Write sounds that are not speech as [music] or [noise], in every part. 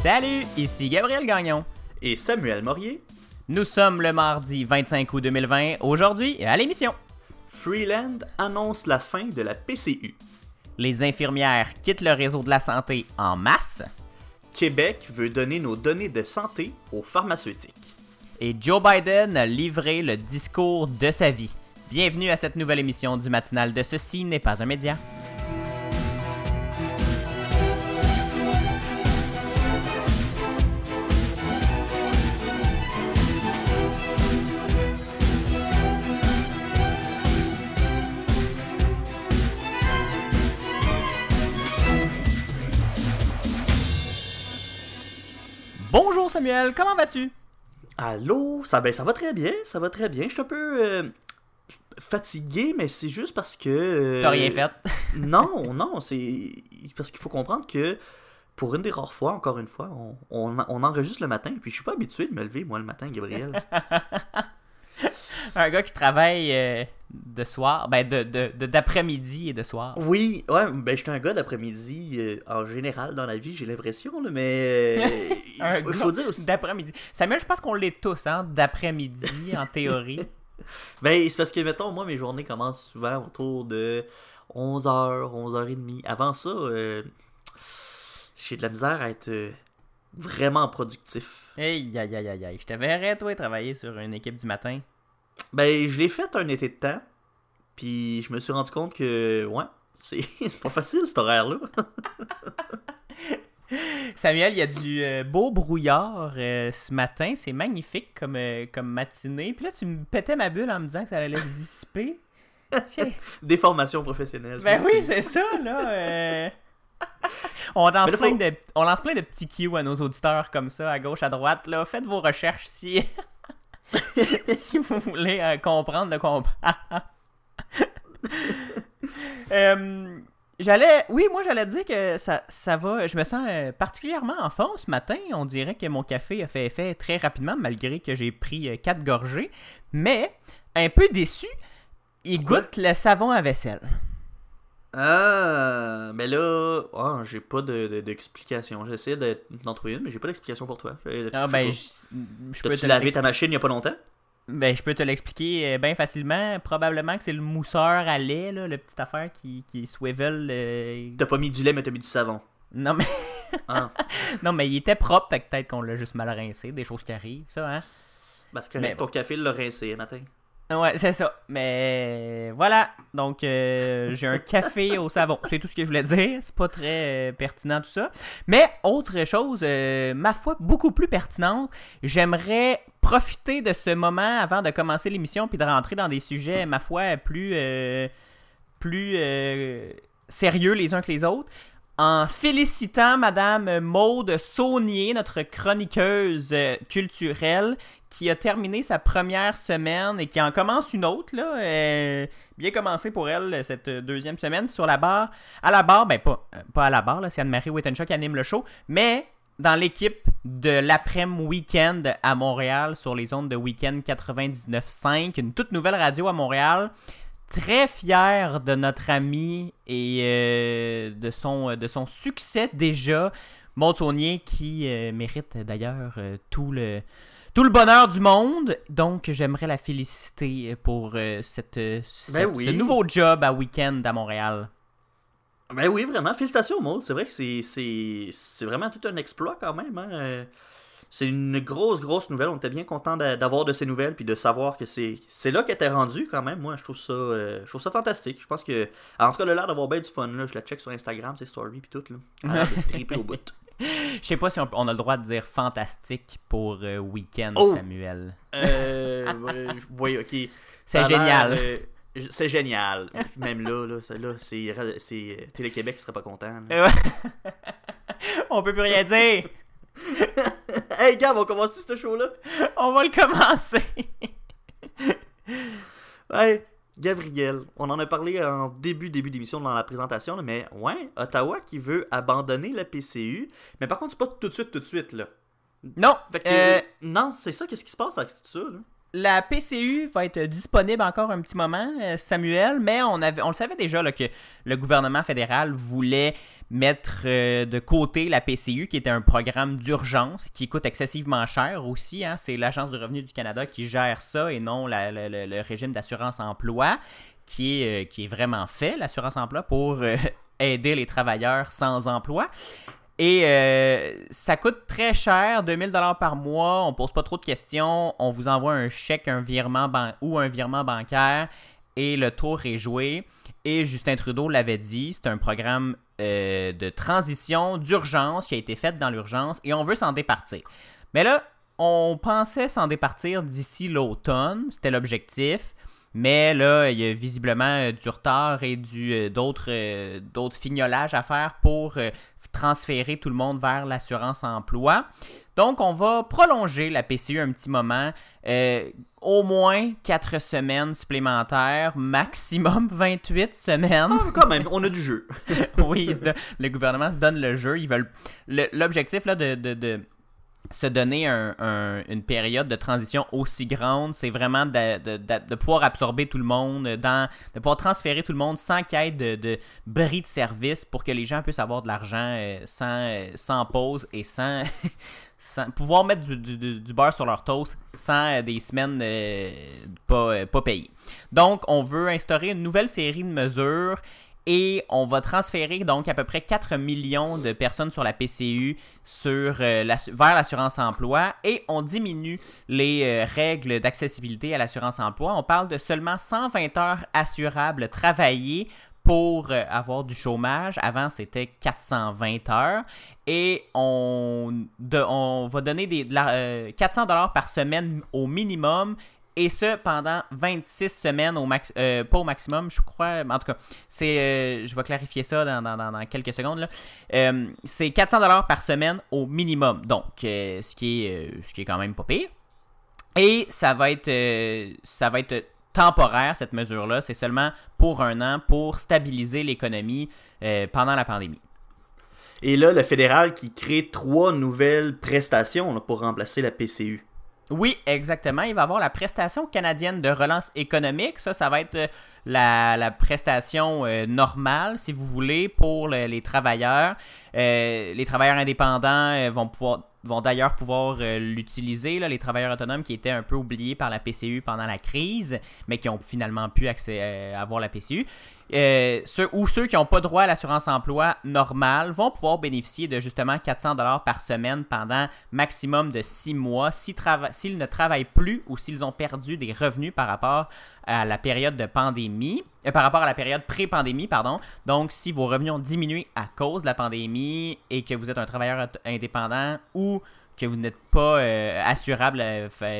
Salut, ici Gabriel Gagnon. Et Samuel Morier. Nous sommes le mardi 25 août 2020. Aujourd'hui, à l'émission. Freeland annonce la fin de la PCU. Les infirmières quittent le réseau de la santé en masse. Québec veut donner nos données de santé aux pharmaceutiques. Et Joe Biden a livré le discours de sa vie. Bienvenue à cette nouvelle émission du matinal de Ceci n'est pas un média. Samuel, comment vas-tu? Allô, ça, ben, ça va très bien, ça va très bien. Je suis un peu euh, fatigué, mais c'est juste parce que... euh, T'as rien fait? [laughs] non, non, c'est parce qu'il faut comprendre que pour une des rares fois, encore une fois, on, on, on enregistre le matin, puis je suis pas habitué de me lever, moi, le matin, Gabriel. [laughs] [laughs] Un gars qui travaille euh, de soir, ben de, d'après-midi et de soir. Oui, ouais, ben je suis un gars d'après-midi euh, en général dans la vie, j'ai l'impression, là, mais [laughs] euh, il Un faut, il gars faut dire aussi. D'après-midi. Samuel, je pense qu'on l'est tous, hein, d'après-midi, en [laughs] théorie. Ben, c'est parce que, mettons, moi, mes journées commencent souvent autour de 11h, 11h30. Avant ça, j'ai de la misère à être vraiment productif. Hey, aïe, aïe, aïe, aïe. Je te verrais, toi, travailler sur une équipe du matin. Ben, je l'ai fait un été de temps, puis je me suis rendu compte que, ouais, c'est [laughs] pas facile cet horaire-là. [laughs] Samuel, il y a du euh, beau brouillard euh, ce matin. C'est magnifique comme, euh, comme matinée. Puis là, tu me pétais ma bulle en me disant que ça allait se dissiper. [laughs] Des formations professionnelles. Ben oui, c'est ça, là. On, lance là, plein faut- de, on lance plein de petits cues à nos auditeurs comme ça, à gauche, à droite. Là. Faites vos recherches si, [laughs] si vous voulez euh, comprendre on parle. [laughs] Euh, j'allais, oui, moi j'allais dire que ça, ça va. Je me sens euh, particulièrement en forme ce matin. On dirait que mon café a fait effet très rapidement, malgré que j'ai pris quatre gorgées. Mais un peu déçu, il goûte le savon à vaisselle. Ah, mais là, ah, j'ai pas de- de- d'explication. J'essaie de- d'en trouver une, mais j'ai pas d'explication pour toi. Ah ben, je, peux lavé ta machine il y a pas longtemps? ben, je peux te l'expliquer bien facilement. Probablement que c'est le mousseur à lait, là, le petite affaire qui, qui swivel. euh, T'as pas mis du lait, mais t'as mis du savon. Non, mais, Ah, [laughs] non, mais il était propre, peut-être qu'on l'a juste mal rincé. Des choses qui arrivent, ça, hein? parce que Mais ton café l'a rincé matin. Ouais, c'est ça. Mais voilà. Donc, euh, j'ai un café au savon. C'est tout ce que je voulais dire. C'est pas très euh, pertinent tout ça. Mais autre chose, euh, ma foi, beaucoup plus pertinente, j'aimerais profiter de ce moment avant de commencer l'émission puis de rentrer dans des sujets, ma foi, plus, euh, plus sérieux les uns que les autres. En félicitant Madame Maude Saunier, notre chroniqueuse euh, culturelle, qui a terminé sa première semaine et qui en commence une autre, euh, bien commencé pour elle, cette deuxième semaine, sur la barre. À la barre, ben pas, euh, à la barre, c'est Anne-Marie Wittenshaw qui anime le show, mais dans l'équipe de l'après-midi à Montréal, sur les ondes de Week-end 99.5, une toute nouvelle radio à Montréal. Très fier de notre ami et euh, de, son, de son succès déjà. Maud Saunier qui euh, mérite d'ailleurs euh, tout le tout le bonheur du monde. Donc, j'aimerais la féliciter pour euh, cette, euh, cette- oui. ce nouveau job à week-end à Montréal. Ben oui, vraiment. Félicitations, Maud. C'est vrai que c'est vraiment tout un exploit quand même. hein. C'est une grosse, grosse nouvelle. On était bien content d'a- d'avoir de ces nouvelles puis de savoir que c'est c'est là qu'elle était rendue quand même. Moi, je trouve ça, euh, je trouve ça fantastique. Je pense que, en tout cas, le l'air d'avoir bien du fun. Là. Je la check sur Instagram, ses stories puis tout. Là. Triper au bout. [laughs] Je sais pas si on, on a le droit de dire fantastique pour euh, week-end, Oh! Samuel. Euh, [laughs] oui, ok. C'est génial. euh, c'est génial. Même là, là, là, c'est c'est, euh, Télé-Québec qui serait pas content. [laughs] on peut plus rien dire. Hey, Gab, on commence ce show-là? [laughs] On va le commencer. Ouais, Gabriel, on en a parlé en début, début d'émission dans la présentation, là, mais ouais, Ottawa qui veut abandonner la PCU. Mais par contre, c'est pas tout de suite, tout de suite, là. Non, Fait que, euh, non, c'est ça, qu'est-ce qui se passe avec tout ça, là? La PCU va être disponible encore un petit moment, euh, Samuel, mais on, le savait déjà que le gouvernement fédéral voulait mettre euh, de côté la PCU, qui était un programme d'urgence qui coûte excessivement cher aussi. Hein. C'est l'Agence du revenu du Canada qui gère ça et non le, régime d'assurance emploi, euh, qui est vraiment fait, l'assurance emploi, pour [laughs] aider les travailleurs sans emploi. Et euh, ça coûte très cher, 2000 dollars par mois. On pose pas trop de questions. On vous envoie un chèque, un virement ou un virement bancaire et le tour est joué. Et Justin Trudeau l'avait dit, c'est un programme euh, de transition d'urgence qui a été fait dans l'urgence et on veut s'en départir. Mais là, on pensait s'en départir d'ici l'automne, c'était l'objectif. Mais là, il y a visiblement euh, du retard et du, d'autres, d'autres fignolages à faire pour transférer tout le monde vers l'assurance emploi. Donc, on va prolonger la PCU un petit moment, euh, au moins 4 semaines supplémentaires, maximum [laughs] 28 semaines. Ah, quand même, on a du jeu. [laughs] oui, le gouvernement se donne le jeu. Ils veulent l'objectif là de, de se donner une période de transition aussi grande, c'est vraiment de, pouvoir absorber tout le monde, de pouvoir transférer tout le monde sans qu'il y ait de, bris de service pour que les gens puissent avoir de l'argent euh, sans, euh, sans pause et sans, [laughs] pouvoir mettre du, beurre sur leur toast sans euh, des semaines pas, pas payées. Donc, on veut instaurer une nouvelle série de mesures et on va transférer donc à peu près 4 millions de personnes sur la PCU euh, vers l'assurance emploi et on diminue les euh, règles d'accessibilité à l'assurance emploi. On parle de seulement 120 heures assurables travaillées pour euh, avoir du chômage. Avant, c'était 420 heures. Et on, va donner des, 400 dollars par semaine au minimum et ce, pendant 26 semaines, au max, euh, pas au maximum, je crois. En tout cas, c'est, euh, je vais clarifier ça dans, quelques secondes. Euh, c'est 400$ par semaine au minimum. Donc, ce, qui est, ce qui est quand même pas pire. Et ça va être, ça va être temporaire, cette mesure-là. C'est seulement pour un an pour stabiliser l'économie pendant la pandémie. Et là, le fédéral qui crée trois nouvelles prestations pour remplacer la PCU. Oui, exactement. Il va avoir la prestation canadienne de relance économique. Ça, ça va être euh, la, prestation euh, normale, si vous voulez, pour les travailleurs. Euh, les travailleurs indépendants vont pouvoir vont d'ailleurs pouvoir l'utiliser, les travailleurs autonomes qui étaient un peu oubliés par la PCU pendant la crise, mais qui ont finalement pu avoir la PCU. Euh, ceux, ou ceux qui n'ont pas droit à l'assurance emploi normale vont pouvoir bénéficier de justement 400 dollars par semaine pendant maximum de 6 mois s'ils ne travaillent plus ou s'ils ont perdu des revenus par rapport à la période de pandémie, euh, par rapport à la période pré-pandémie, pardon. Donc, si vos revenus ont diminué à cause de la pandémie et que vous êtes un travailleur indépendant ou que vous n'êtes pas euh, assurable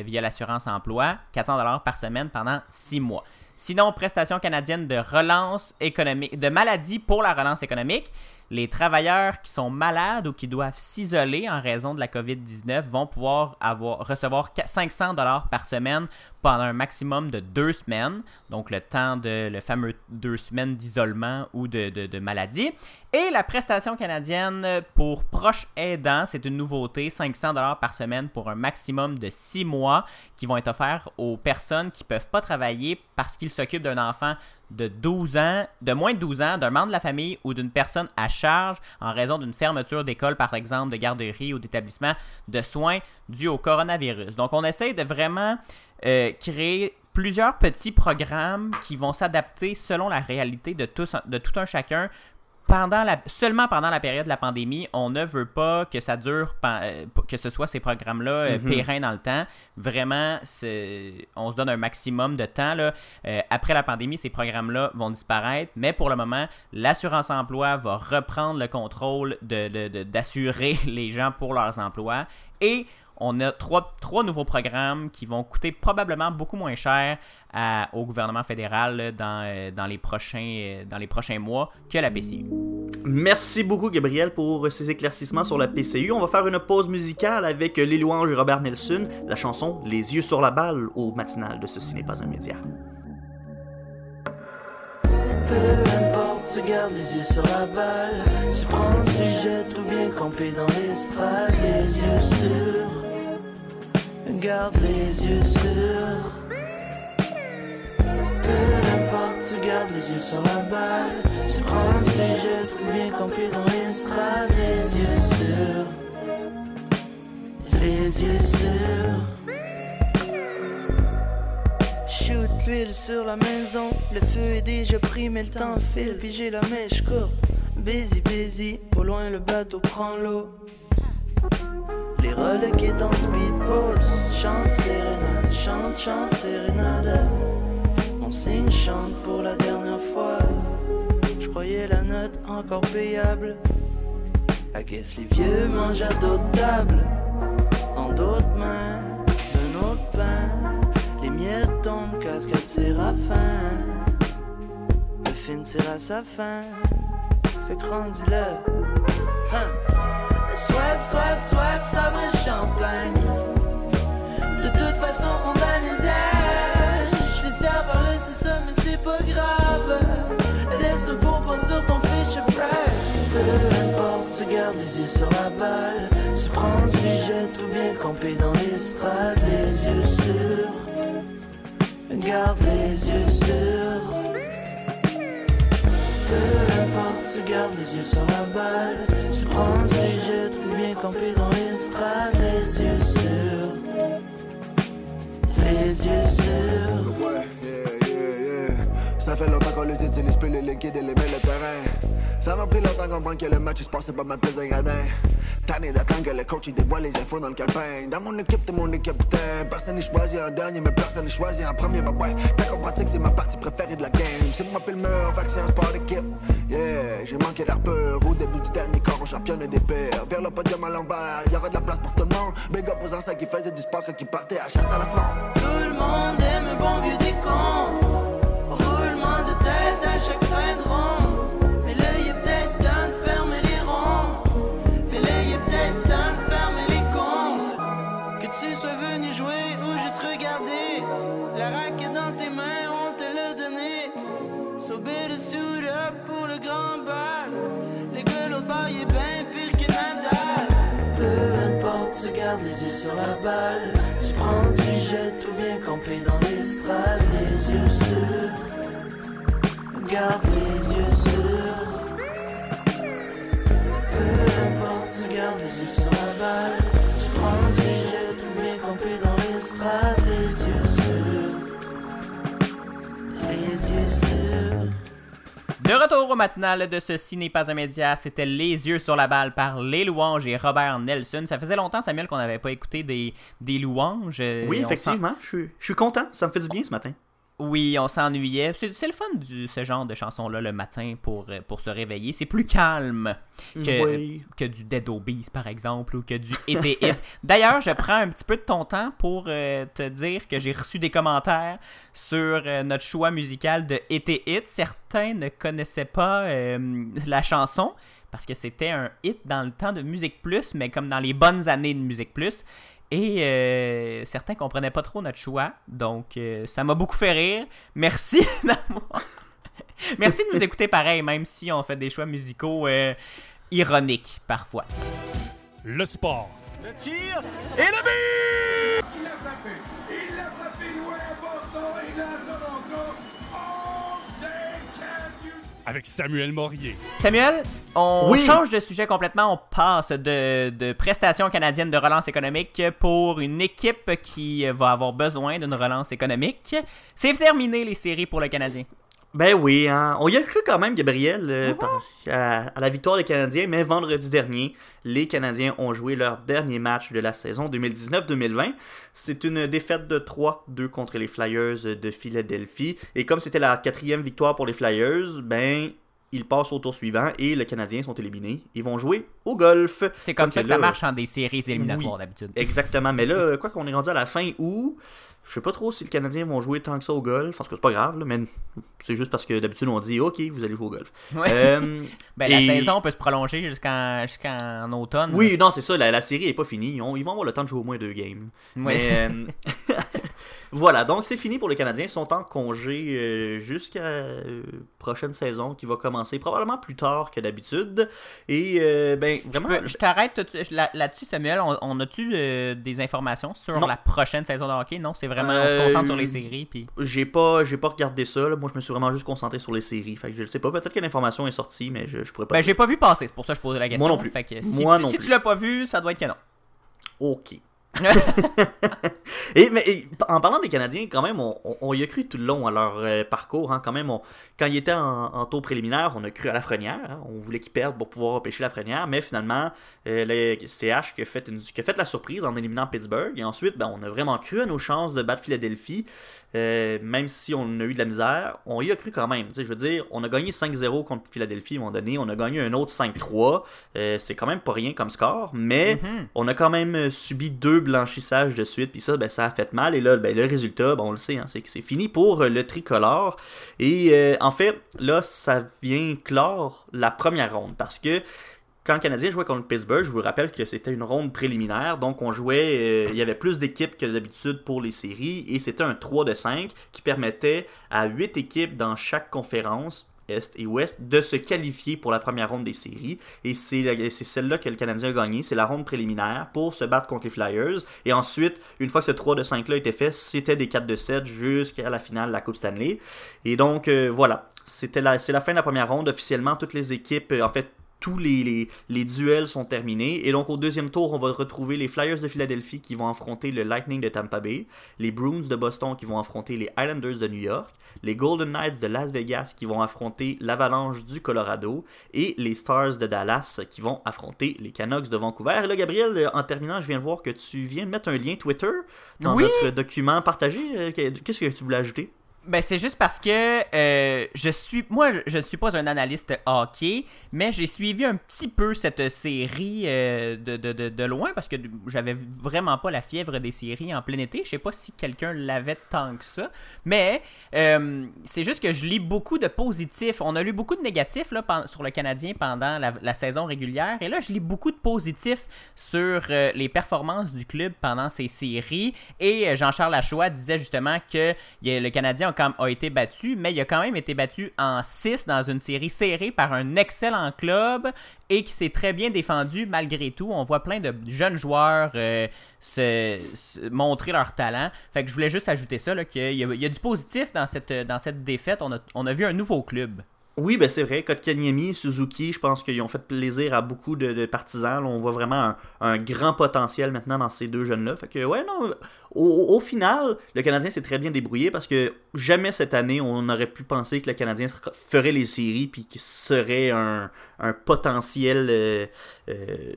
via l'assurance emploi, 400 dollars par semaine pendant 6 mois. Sinon, prestation canadienne de relance économique, de maladie pour la relance économique. Les travailleurs qui sont malades ou qui doivent s'isoler en raison de la COVID-19 vont pouvoir avoir, recevoir 500 dollars par semaine pendant un maximum de deux semaines, donc le temps de le fameux deux semaines d'isolement ou de, maladie. Et la prestation canadienne pour proches aidants, c'est une nouveauté, 500 dollars par semaine pour un maximum de six mois qui vont être offerts aux personnes qui ne peuvent pas travailler parce qu'ils s'occupent d'un enfant de 12 ans, de moins de 12 ans, d'un membre de la famille ou d'une personne à charge en raison d'une fermeture d'école, par exemple, de garderie ou d'établissement de soins dû au coronavirus. Donc, on essaye de vraiment euh, créer plusieurs petits programmes qui vont s'adapter selon la réalité de, tous, de tout un chacun. Pendant la, seulement pendant la période de la pandémie, on ne veut pas que ça dure, euh, que ce soit ces programmes-là euh, mhm. périns dans le temps. Vraiment, on se donne un maximum de temps. Là. après la pandémie, ces programmes-là vont disparaître, mais pour le moment, l'assurance emploi va reprendre le contrôle d'assurer de, de, [laughs] les gens pour leurs emplois. Et on a trois, trois nouveaux programmes qui vont coûter probablement beaucoup moins cher au gouvernement fédéral dans, euh, dans, les prochains, euh, dans les prochains mois que la PCU. Merci beaucoup, Gabriel, pour ces éclaircissements sur la PCU. On va faire une pause musicale avec les louanges et Robert Nelson, la chanson Les yeux sur la balle au matinal de Ceci n'est pas un média. Peu importe, tu gardes les yeux sur la balle. Tu prends le sujet ou bien camper dans l'estrade, les yeux sur Garde les yeux sur. Peu importe, tu gardes les yeux sur la balle. Tu prends le sujet, trop bien campé dans l'estrade. Les yeux sur. Les yeux sur. Shoot l'huile sur la maison. Le feu est déjà pris, mais le temps file, puis j'ai la mèche courte. Busy, busy, au loin le bateau prend l'eau. Est en speedboat. Chante sérénade, chante, chante sérénade. Mon signe chante pour la dernière fois. Je croyais la note encore payable. I guess les vieux mangent à d'autres tables. En d'autres mains, d'un autre pain. Les miettes tombent, cascade séraphin. Le film tire à sa fin. Fait que. Hein. Swipe, swipe, ça brille champagne. De toute façon, on gagne le dash. Je suis serveur là, c'est mais c'est pas grave. Laisse un bonbon sur ton fiche press. Peu importe, tu gardes les yeux sur la balle. Tu prends le sujet tout bien campé dans l'estrade. Les yeux sur. Garde les yeux sur. Importe, tu gardes les yeux sur la balle. Tu prends le sujet tout bien campé dans l'estrade. Les yeux sur. Les yeux sur. Fait longtemps qu'on les utilise plus, les liquides et les le terrain. Ça m'a pris longtemps de comprendre que le match il se passait pas mal plus de gradin. Tanné d'attendre que le coach il dévoile les infos dans le calepin. Dans mon équipe, le monde est capitaine. Personne n'est choisi en dernier, mais personne n'est choisi en premier. Bah ouais, quand on pratique, c'est ma partie préférée de la game. C'est moi pile le mur, fait que c'est un sport d'équipe. Yeah, j'ai manqué d'arpeur au début du dernier corps, on championne des pères. Vers le podium à l'envers, y'aura de la place pour tout le monde. Big up aux anciens qui faisaient du sport quand ils partaient à chasse à la fronde. Tout le monde aime bon vieux décompte. Tu prends, tu jettes tout bien campé dans l'estrade. Les yeux sur. Garde les yeux sur. Peu importe, tu gardes les yeux sur la balle. De retour au matinal de Ceci n'est pas un média, c'était Les yeux sur la balle par Les Louanges et Robert Nelson. Ça faisait longtemps, Samuel, qu'on n'avait pas écouté des, des louanges. Euh, Oui, effectivement, je suis, je suis content. Ça me fait du bien ce matin. Oui, on s'ennuyait. C'est le fun de ce genre de chanson-là le matin pour, euh, pour se réveiller. C'est plus calme que, Oui. que du Dead Obies, par exemple, ou que du Hit. D'ailleurs, je prends un petit peu de ton temps pour euh, te dire que j'ai reçu des commentaires sur euh, notre choix musical de Hit. Certains ne connaissaient pas euh, la chanson parce que c'était un hit dans le temps de Musique Plus, mais comme dans les bonnes années de Musique Plus. Et euh, certains comprenaient pas trop notre choix, donc euh, ça m'a beaucoup fait rire. Merci [laughs] d'avoir- Merci de nous écouter pareil, même si on fait des choix musicaux euh, ironiques parfois. Le sport. Il Avec Samuel Morier. Samuel, on Oui. change de sujet complètement. On passe de, de prestations canadiennes de relance économique pour une équipe qui va avoir besoin d'une relance économique. C'est terminé les séries pour le Canadien. Ben oui, hein. on y a cru quand même, Gabriel, euh, par- à, à la victoire des Canadiens, mais vendredi dernier, les Canadiens ont joué leur dernier match de la saison 2019-2020. C'est une défaite de 3-2 contre les Flyers de Philadelphie. Et comme c'était la quatrième victoire pour les Flyers, ben ils passent au tour suivant et les Canadiens sont éliminés. Ils vont jouer au golf. C'est comme ça que ça marche en des séries éliminatoires Oui. d'habitude. Exactement, mais là, quoi qu'on est rendu à la fin où je sais pas trop si les Canadiens vont jouer tant que ça au golf. Parce que c'est pas grave, là, mais c'est juste parce que d'habitude on dit OK, vous allez jouer au golf. Ouais. Euh, [laughs] Ben, la saison peut se prolonger jusqu'en automne. Oui, non, c'est ça, la, la série est pas finie. Ils, ont- ils vont avoir le temps de jouer au moins deux games. Ouais. Mais, euh, [laughs] Voilà, donc c'est fini pour les Canadiens. Ils sont en congé euh, jusqu'à euh, prochaine saison qui va commencer probablement plus tard que d'habitude. Et euh, ben Je, vraiment, peux- je t'arrête là-dessus, Samuel. On, on a-tu euh, des informations sur Non. la prochaine saison de hockey? Non, c'est vraiment. On se concentre sur les séries. Puis... j'ai pas j'ai pas regardé ça. là. Moi, je me suis vraiment juste concentré sur les séries. Fait que je ne sais pas. Peut-être que l'information est sortie, mais je, je pourrais pas. Ben, j'ai pas vu passer. C'est pour ça que je posais la question. Moi non plus. Fait que si, Moi tu- non si plus. tu l'as pas vu, ça doit être que non. Ok. [laughs] et, mais, et, en parlant des Canadiens, quand même, on, on- on y a cru tout le long à leur euh, parcours. hein. quand même, on- quand ils étaient en, en tour préliminaire, on a cru à Lafrenière. hein. On voulait qu'ils perdent pour pouvoir repêcher Lafrenière. Mais finalement, euh, le CH qui a, fait une- qui a fait la surprise en éliminant Pittsburgh. Et ensuite, ben, on a vraiment cru à nos chances de battre Philadelphie. Euh, même si on a eu de la misère, on y a cru quand même. Je veux dire, on a gagné 5-0 contre Philadelphie à un moment donné. On a gagné un autre 5-3. Euh, c'est quand même pas rien comme score. Mais Mhm. on a quand même subi deux blanchissages de suite, puis ça, ben, ça a fait mal. Et là, ben, le résultat, ben, on le sait, hein, c'est que c'est fini pour euh, le tricolore. Et euh, en fait, là, ça vient clore la première ronde, parce que quand le Canadien jouait contre Pittsburgh, je vous rappelle que c'était une ronde préliminaire, donc on jouait, euh, il y avait plus d'équipes que d'habitude pour les séries, et c'était un 3 de 5 qui permettait à 8 équipes dans chaque conférence est et ouest, de se qualifier pour la première ronde des séries. Et c'est celle-là que le Canadien a gagné. C'est la ronde préliminaire pour se battre contre les Flyers. Et ensuite, une fois que ce 3 de 5-là était fait, c'était des 4 de 7 jusqu'à la finale de la Coupe Stanley. Et donc, euh, voilà. C'est la fin de la première ronde. Officiellement, toutes les équipes, euh, en fait, tous les, les, les duels sont terminés. Et donc, au deuxième tour, on va retrouver les Flyers de Philadelphie qui vont affronter le Lightning de Tampa Bay, les Bruins de Boston qui vont affronter les Islanders de New York, les Golden Knights de Las Vegas qui vont affronter l'Avalanche du Colorado et les Stars de Dallas qui vont affronter les Canucks de Vancouver. Et là, Gabriel, euh, en terminant, je viens de voir que tu viens de mettre un lien Twitter dans Oui. notre document partagé. Euh, Qu'est-ce que tu voulais ajouter? Ben, c'est juste parce que euh, je suis. Moi, je ne suis pas un analyste hockey, mais j'ai suivi un petit peu cette série euh, de, de, de, loin parce que j'avais vraiment pas la fièvre des séries en plein été. Je sais pas si quelqu'un l'avait tant que ça, mais euh, c'est juste que je lis beaucoup de positifs. On a lu beaucoup de négatifs là, sur le Canadien pendant la, saison régulière, et là, je lis beaucoup de positifs sur les performances du club pendant ces séries. Et Jean-Charles Lachois disait justement que le Canadien a, a été battu, mais il a quand même été battu en 6 dans une série serrée par un excellent club et qui s'est très bien défendu malgré tout. On voit plein de jeunes joueurs euh, montrer leur talent. Fait que je voulais juste ajouter ça, qu'il y, y a du positif dans cette, défaite. On a vu un nouveau club. Oui, ben c'est vrai. Kotkaniemi, Suzuki, je pense qu'ils ont fait plaisir à beaucoup de, partisans. Là, on voit vraiment un, grand potentiel maintenant dans ces deux jeunes-là. Fait que, ouais, non. Au, final, le Canadien s'est très bien débrouillé parce que jamais cette année on aurait pu penser que le Canadien ferait les séries puis que serait un, un potentiel. euh, euh,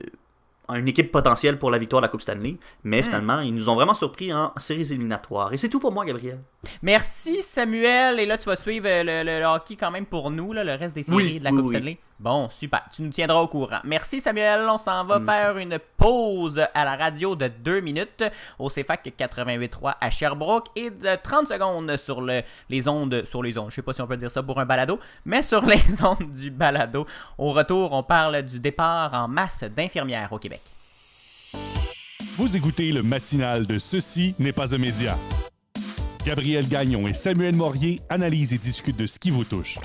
une équipe potentielle pour la victoire de la Coupe Stanley. Mais finalement, ils nous ont vraiment surpris en séries éliminatoires. Et c'est tout pour moi, Gabriel. Merci Samuel. Et là, tu vas suivre euh, le, le- le hockey quand même pour nous, là, le reste des séries Oui, de la oui, Coupe oui. Stanley. Bon, super. Tu nous tiendras au courant. Merci Samuel. On s'en va Merci. faire une pause à la radio de 2 minutes au CFAC 88.3 à Sherbrooke et de 30 secondes sur le- les ondes, sur les ondes. Je sais pas si on peut dire ça pour un balado, mais sur [laughs] les ondes du balado. Au retour, on parle du départ en masse d'infirmières au Québec. Vous écoutez le matinal de Ceci n'est pas un média. Gabriel Gagnon et Samuel Morier analysent et discutent de ce qui vous touche.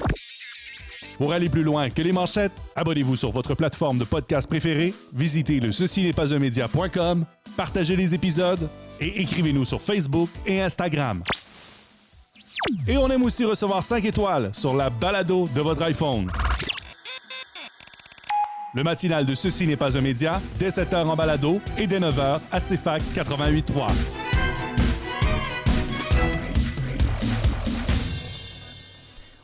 Pour aller plus loin que les manchettes, abonnez-vous sur votre plateforme de podcast préférée, visitez le ceci n'est pas un média.com, partagez les épisodes et écrivez-nous sur Facebook et Instagram. Et on aime aussi recevoir 5 étoiles sur la balado de votre iPhone. Le matinal de Ceci n'est pas un média, dès 7h en balado et dès 9h à CFAC 88.3.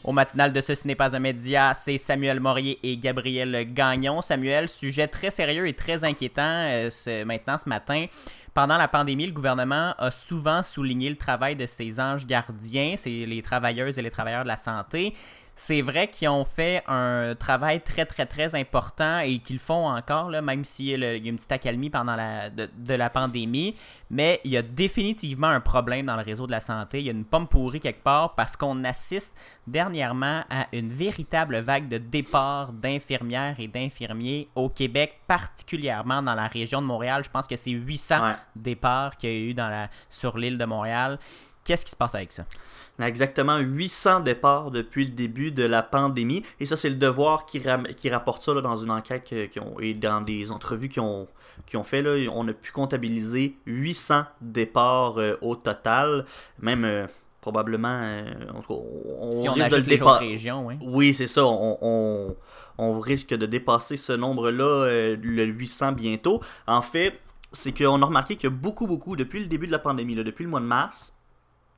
Au matinal de Ce n'est pas un média, c'est Samuel Morier et Gabriel Gagnon. Samuel, sujet très sérieux et très inquiétant euh, maintenant ce matin. Pendant la pandémie, le gouvernement a souvent souligné le travail de ses anges gardiens, c'est les travailleuses et les travailleurs de la santé. C'est vrai qu'ils ont fait un travail très, très, très important et qu'ils le font encore, là, même s'il y y a une petite accalmie pendant la, de, de la pandémie. Mais il y a définitivement un problème dans le réseau de la santé. Il y a une pomme pourrie quelque part parce qu'on assiste dernièrement à une véritable vague de départ d'infirmières et d'infirmiers au Québec, particulièrement dans la région de Montréal. Je pense que c'est 800 Ouais. départs qu'il y a eu dans la, sur l'île de Montréal. Qu'est-ce qui se passe avec ça? On a exactement 800 départs depuis le début de la pandémie. Et ça, c'est le devoir qui, qui rapporte ça là, dans une enquête qui ont, et dans des entrevues qui ont, qui ont fait. Là, on a pu comptabiliser 800 départs euh, au total. Même euh, probablement, euh, en tout cas, on, si on ajoute le les dépa- autres régions, oui. Oui, c'est ça. On, on- on risque de dépasser ce nombre-là, euh, le 800 bientôt. En fait, c'est qu'on a remarqué qu'il y a beaucoup, beaucoup, depuis le début de la pandémie, là, depuis le mois de mars,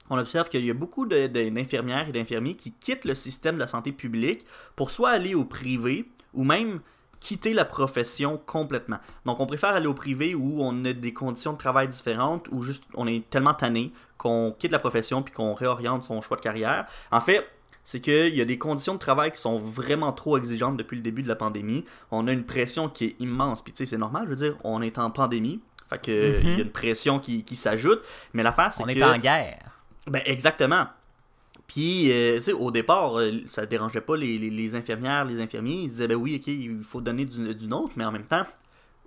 on observe qu'il y a beaucoup d'infirmières et d'infirmiers qui quittent le système de la santé publique pour soit aller au privé ou même quitter la profession complètement. Donc on préfère aller au privé où on a des conditions de travail différentes ou juste on est tellement tanné qu'on quitte la profession puis qu'on réoriente son choix de carrière. En fait, c'est qu'il y a des conditions de travail qui sont vraiment trop exigeantes depuis le début de la pandémie. On a une pression qui est immense. Puis tu sais, c'est normal, je veux dire, on est en pandémie. Fait que il y a une pression qui, qui s'ajoute. Mais l'affaire, c'est On que... est en guerre. Ben, exactement. Puis, euh, tu sais, au départ, euh, ça dérangeait pas les, les- infirmières, les infirmiers. Ils disaient, ben oui, ok, il faut donner du, du nôtre, mais en même temps,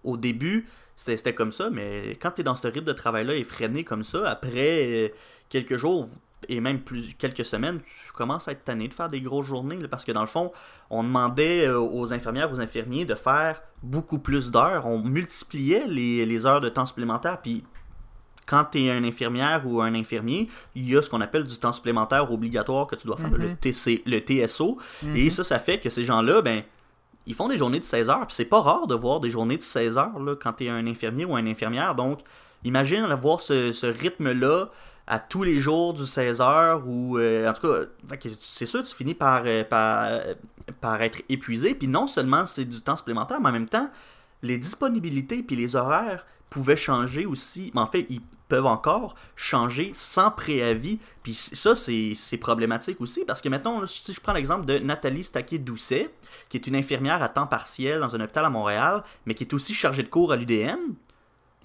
au début, c'était comme ça, mais quand tu es dans ce rythme de travail-là effréné comme ça, après euh, quelques jours et même plus quelques semaines, tu commences à être tanné de faire des grosses journées, parce que dans le fond, on demandait euh, aux infirmières, aux infirmiers de faire beaucoup plus d'heures. On multipliait les, les heures de temps supplémentaires, puis quand tu es un infirmière ou un infirmier, il y a ce qu'on appelle du temps supplémentaire obligatoire que tu dois faire, le, TC, le TSO. Et ça, ça fait que ces gens-là, ben, ils font des journées de 16 heures. Puis c'est pas rare de voir des journées de 16 heures là, quand tu es un infirmier ou une infirmière. Donc, imagine avoir ce, ce rythme-là à tous les jours du 16 heures ou en tout cas c'est sûr tu finis par, euh, par, euh, par être épuisé puis non seulement c'est du temps supplémentaire mais en même temps les disponibilités puis les horaires pouvaient changer aussi mais en fait ils peuvent encore changer sans préavis. Puis ça c'est problématique aussi parce que mettons si je prends l'exemple de Nathalie Staquet-Doucet qui est une infirmière à temps partiel dans un hôpital à Montréal mais qui est aussi chargée de cours à l'UDM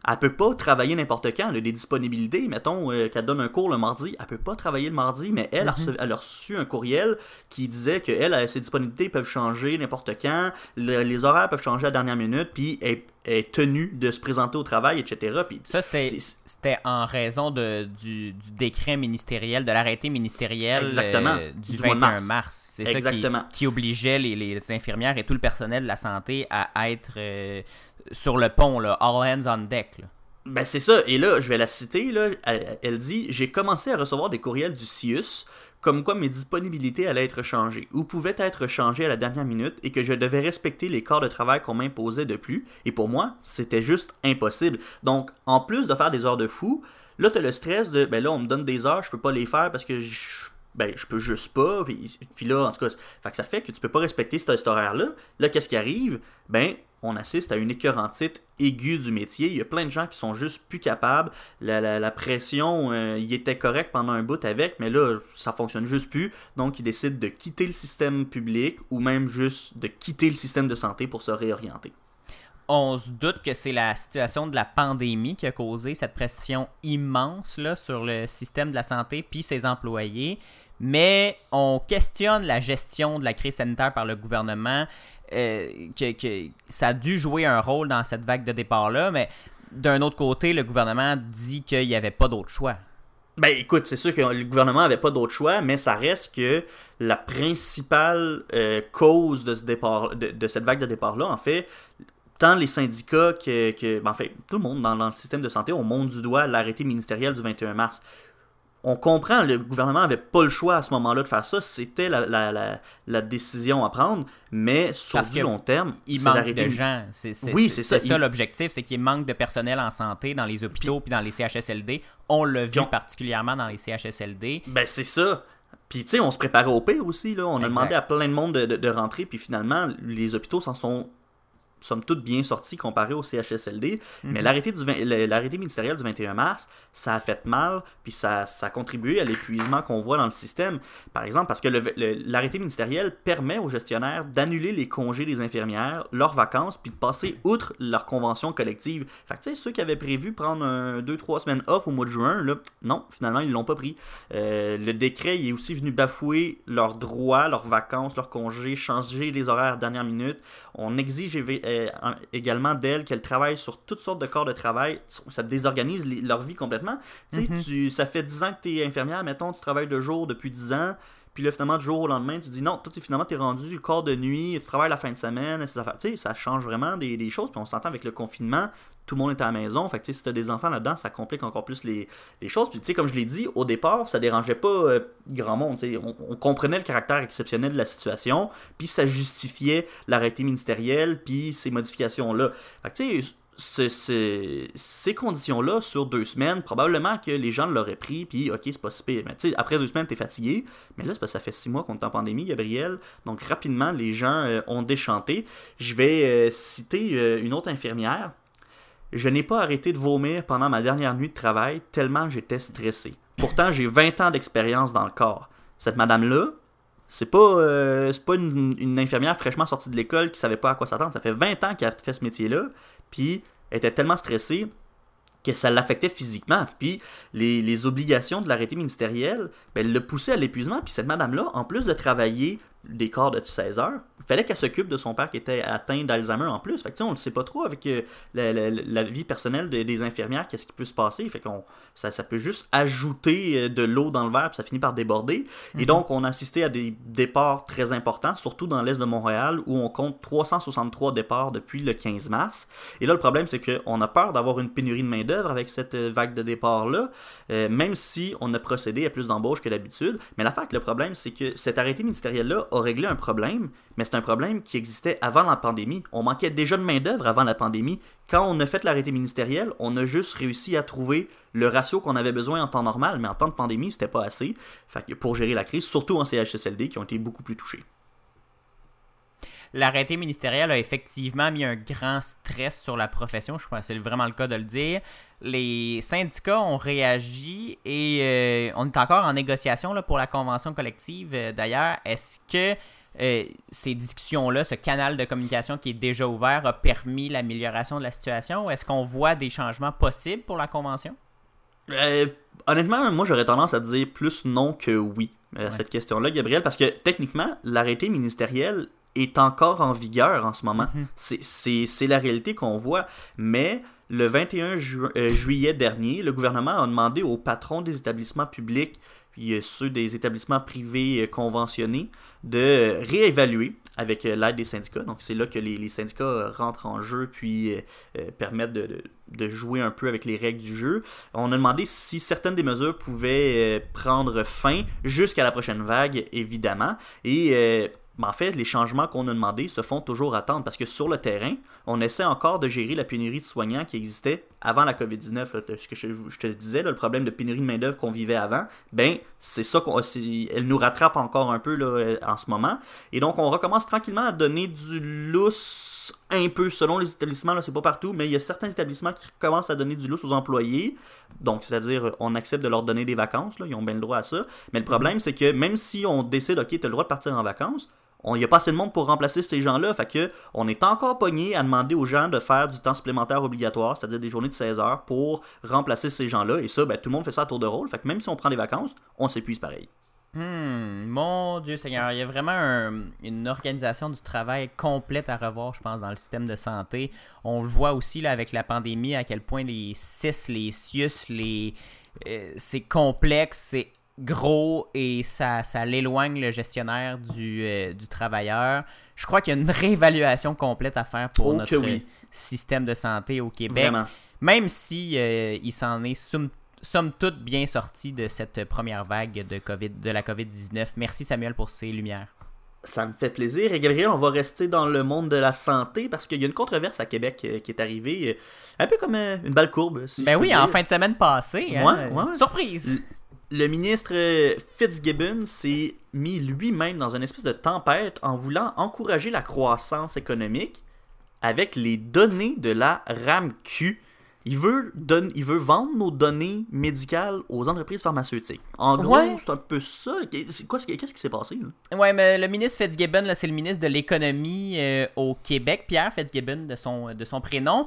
elle peut pas travailler n'importe quand. Elle a des disponibilités. Mettons euh, qu'elle donne un cours le mardi. Elle peut pas travailler le mardi, mais elle, a, reçu, elle a reçu un courriel qui disait que elle, elle, ses disponibilités peuvent changer n'importe quand. Le- les horaires peuvent changer à la dernière minute. Puis elle elle est tenue de se présenter au travail, etc. Puis Ça, c'était en raison de, du, du décret ministériel, de l'arrêté ministériel Exactement. euh, du, Du mois 21 de mars. mars. C'est ça qui, Exactement. qui obligeait les, les infirmières et tout le personnel de la santé à être euh, sur le pont, là, all hands on deck. là. Ben c'est ça, et là, je vais la citer, là, elle, dit « J'ai commencé à recevoir des courriels du CIUS comme quoi mes disponibilités allaient être changées ou pouvaient être changées à la dernière minute et que je devais respecter les corps de travail qu'on m'imposait de plus. Et pour moi, c'était juste impossible. Donc, en plus de faire des heures de fou, là, t'as le stress de « Ben là, on me donne des heures, je peux pas les faire parce que je, ben, je peux juste pas. Puis, là, en tout cas, ça fait que tu peux pas respecter cet, cet horaire-là. Là, qu'est-ce qui arrive? Ben, on assiste à une écœurantite aiguë du métier. Il y a plein de gens qui sont juste plus capables. La, pression, euh, il était correct pendant un bout avec, mais là, ça fonctionne juste plus. Donc, ils décident de quitter le système public ou même juste de quitter le système de santé pour se réorienter. On se doute que c'est la situation de la pandémie qui a causé cette pression immense là, sur le système de la santé puis ses employés. Mais on questionne la gestion de la crise sanitaire par le gouvernement. euh, que, ça a dû jouer un rôle dans cette vague de départ-là, mais d'un autre côté, le gouvernement dit qu'il n'y avait pas d'autre choix. Ben écoute, c'est sûr que le gouvernement avait pas d'autre choix, mais ça reste que la principale euh, cause de, ce départ, de, cette vague de départ-là, en fait, tant les syndicats que, que ben, tout le monde dans, dans le système de santé, on monte du doigt l'arrêté ministériel du 21 mars. On comprend, le gouvernement avait pas le choix à ce moment-là de faire ça, c'était la, la, la, la décision à prendre, mais sur Parce du long terme, Il manque de gens. Oui, c'est ça, ça. L'objectif, c'est qu'il manque de personnel en santé dans les hôpitaux puis dans les CHSLD. On l'a vu Puis on- particulièrement dans les CHSLD. Ben, c'est ça. Puis, tu sais, on se préparait au pire aussi. Là. On a demandé à plein de monde de, de- de rentrer. Puis, finalement, les hôpitaux s'en sont, somme toute, bien sortis comparé au CHSLD. Mais l'arrêté, du, vingt- le- l'arrêté ministériel du 21 mars, ça a fait mal. Puis, ça, ça a contribué à l'épuisement qu'on voit dans le système. Par exemple, parce que l'arrêté ministériel permet aux gestionnaires d'annuler les congés des infirmières, leurs vacances, puis de passer outre leur convention collective. Fait que, tu sais, ceux qui avaient prévu prendre 2-3 semaines off au mois de juin, là, non, finalement, ils l'ont pas pris. Euh, le décret il est aussi venu bafouer leurs droits, leurs vacances, leurs congés, changer les horaires à dernière minute. On exige euh, en- également d'elle qu'elle travaille sur toutes sortes de corps de travail. Ça désorganise les- leur vie complètement. Tu sais, Mhm. tu- ça fait 10 ans que tu es infirmière, mettons, tu travailles de jour depuis 10 ans. Puis là, finalement, du jour au lendemain, tu dis non, toi, t'es- finalement, tu es rendu corps de nuit, tu travailles la fin de semaine, ces affaires. Tu sais, ça change vraiment des, des choses. Puis on s'entend avec le confinement, tout le monde est à la maison. Fait que, si tu as des enfants là-dedans, ça complique encore plus les, choses. Puis, tu sais, comme je l'ai dit, au départ, ça dérangeait pas euh, grand monde. On, comprenait le caractère exceptionnel de la situation, puis ça justifiait l'arrêté ministériel, puis ces modifications-là. Fait que, tu sais, ce- ce- ces conditions-là, sur deux semaines, probablement que les gens l'auraient pris, puis ok, c'est pas si pire. Mais tu sais, après deux semaines, t'es fatigué. Mais là, ça fait six mois qu'on est en pandémie, Gabriel. Donc, rapidement, les gens euh, ont déchanté. Je vais euh, citer une autre infirmière. Je n'ai pas arrêté de vomir pendant ma dernière nuit de travail tellement j'étais stressé. Pourtant, j'ai 20 ans d'expérience dans le corps. Cette madame-là, c'est pas, euh, c'est pas une, infirmière fraîchement sortie de l'école qui savait pas à quoi s'attendre. Ça fait 20 ans qu'elle a fait ce métier-là, puis elle était tellement stressée que ça l'affectait physiquement. Puis les, obligations de l'arrêté ministériel, ben, elle le poussait à l'épuisement. Puis cette madame-là, en plus de travailler des corps de 16 heures, il fallait qu'elle s'occupe de son père qui était atteint d'Alzheimer en plus. Fait que, on ne sait pas trop avec euh, la, la- la vie personnelle de- des infirmières, qu'est-ce qui peut se passer. Fait qu'on, ça, ça peut juste ajouter euh, de l'eau dans le verre, puis ça finit par déborder. Et donc, on a assisté à des départs très importants, surtout dans l'est de Montréal, où on compte 363 départs depuis le 15 mars. Et là, le problème, c'est qu'on a peur d'avoir une pénurie de main-d'œuvre avec cette euh, vague de départ-là, euh, même si on a procédé à plus d'embauches que d'habitude. Mais l'affaire, le problème, c'est que cet arrêté ministériel-là a réglé un problème, mais c'est un problème qui existait avant la pandémie. On manquait déjà de main-d'œuvre avant la pandémie. Quand on a fait l'arrêté ministériel, on a juste réussi à trouver le ratio qu'on avait besoin en temps normal, mais en temps de pandémie, c'était pas assez fait pour gérer la crise, surtout en CHSLD qui ont été beaucoup plus touchés. L'arrêté ministériel a effectivement mis un grand stress sur la profession, je pense que c'est vraiment le cas de le dire. Les syndicats ont réagi et euh, on est encore en négociation là, pour la convention collective. euh, D'ailleurs, est-ce que euh, ces discussions-là, ce canal de communication qui est déjà ouvert, a permis l'amélioration de la situation? Est-ce qu'on voit des changements possibles pour la convention? Euh, honnêtement, moi j'aurais tendance à dire plus non que oui à Ouais. cette question-là, Gabriel, parce que techniquement, l'arrêté ministériel est encore en vigueur en ce moment. Mhm. C'est- C'est la réalité qu'on voit. Mais le 21 ju- euh, juillet dernier, le gouvernement a demandé aux patrons des établissements publics puis ceux des établissements privés euh, conventionnés de réévaluer avec euh, l'aide des syndicats. Donc c'est là que les, les syndicats rentrent en jeu puis euh, permettent de, de- de jouer un peu avec les règles du jeu. On a demandé si certaines des mesures pouvaient prendre fin jusqu'à la prochaine vague, évidemment. Et euh, ben, en fait, les changements qu'on a demandés se font toujours attendre parce que sur le terrain, on essaie encore de gérer la pénurie de soignants qui existait avant la COVID-19. là. Ce que je, te disais, le problème de pénurie de main-d'œuvre qu'on vivait avant, ben, c'est ça qu'on. nous rattrape encore un peu euh, en ce moment. Et donc, on recommence tranquillement à donner du lousse un peu selon les établissements, là, c'est pas partout, mais il y a certains établissements qui commencent à donner du lousse aux employés. Donc, c'est-à-dire, on accepte de leur donner des vacances, ils ont bien le droit à ça. Mais le problème, c'est que même si on décide, OK, tu as le droit de partir en vacances, il n'y a pas assez de monde pour remplacer ces gens-là. Fait que on est encore pogné à demander aux gens de faire du temps supplémentaire obligatoire, c'est-à-dire des journées de 16 heures pour remplacer ces gens-là. Et ça, ben, tout le monde fait ça à tour de rôle. Fait que même si on prend des vacances, on s'épuise pareil. Hmm, mon Dieu Seigneur, il y a vraiment un- une organisation du travail complète à revoir, je pense, dans le système de santé. On le voit aussi avec la pandémie, à quel point les CIS, les CIUS, les, euh, c'est complexe, c'est gros et ça, ça l'éloigne le gestionnaire du, euh, du travailleur. Je crois qu'il y a une réévaluation complète à faire pour Oh notre oui. système de santé au Québec. Vraiment. Même si euh, il s'en est somme, somme toute bien sorti de cette première vague de, COVID, de la COVID-19. Merci Samuel pour ces lumières. Ça me fait plaisir. Et Gabriel, on va rester dans le monde de la santé parce qu'il y a une controverse à Québec euh, qui est arrivée, euh, un peu comme une balle courbe. Si Ben oui, en fin de semaine passée. hein, ouais. Surprise! Le ministre euh, Fitzgibbon s'est mis lui-même dans une espèce de tempête en voulant encourager la croissance économique avec les données de la RAMQ. Il veut, don- il veut vendre nos données médicales aux entreprises pharmaceutiques. En gros, Ouais. c'est un peu ça. Qu'est-ce qui s'est passé? là? Ouais, mais le ministre Fitzgibbon, là, c'est le ministre de l'économie euh, au Québec, Pierre Fitzgibbon de son, de son prénom.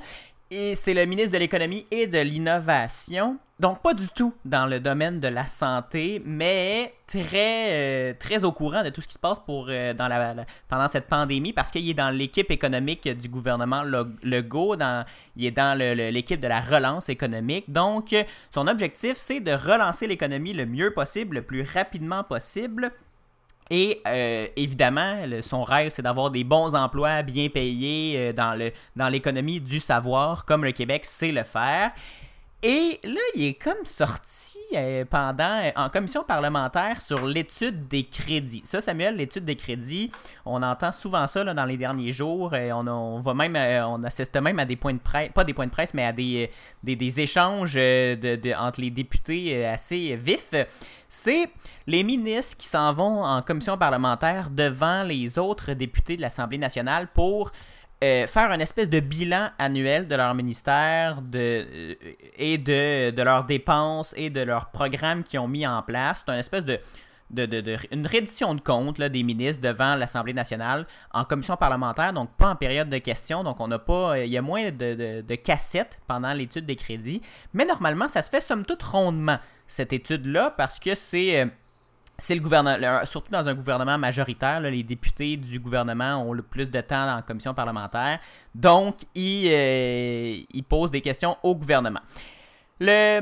Et c'est le ministre de l'économie et de l'innovation. Donc pas du tout dans le domaine de la santé, mais très euh, très au courant de tout ce qui se passe pour euh, dans la, pendant cette pandémie parce qu'il est dans l'équipe économique du gouvernement Le- Legault, dans, il est dans l'équipe de la relance économique. Donc son objectif c'est de relancer l'économie le mieux possible, le plus rapidement possible. Et euh, évidemment, son rêve, c'est d'avoir des bons emplois bien payés euh, dans l'économie du savoir, comme le Québec sait le faire. Et là, il est comme sorti euh, pendant en commission parlementaire sur l'étude des crédits. Ça, Samuel, l'étude des crédits, on entend souvent ça dans les derniers jours. Euh, on, va même, euh, on assiste même à des points de presse, pas des points de presse, mais à des, euh, des, échanges euh, entre les députés euh, assez vifs. C'est les ministres qui s'en vont en commission parlementaire devant les autres députés de l'Assemblée nationale pour euh, faire une espèce de bilan annuel de leur ministère de, euh, et de, de leurs dépenses et de leurs programmes qu'ils ont mis en place. C'est une espèce de, de, de- une reddition de comptes des ministres devant l'Assemblée nationale en commission parlementaire, donc pas en période de questions. Donc on n'a pas, il y a moins de, cassettes pendant l'étude des crédits. Mais normalement, ça se fait somme toute rondement cette étude-là parce que c'est euh, c'est le gouvernement, surtout dans un gouvernement majoritaire, les députés du gouvernement ont le plus de temps en commission parlementaire. Donc, ils, euh, posent des questions au gouvernement. Là,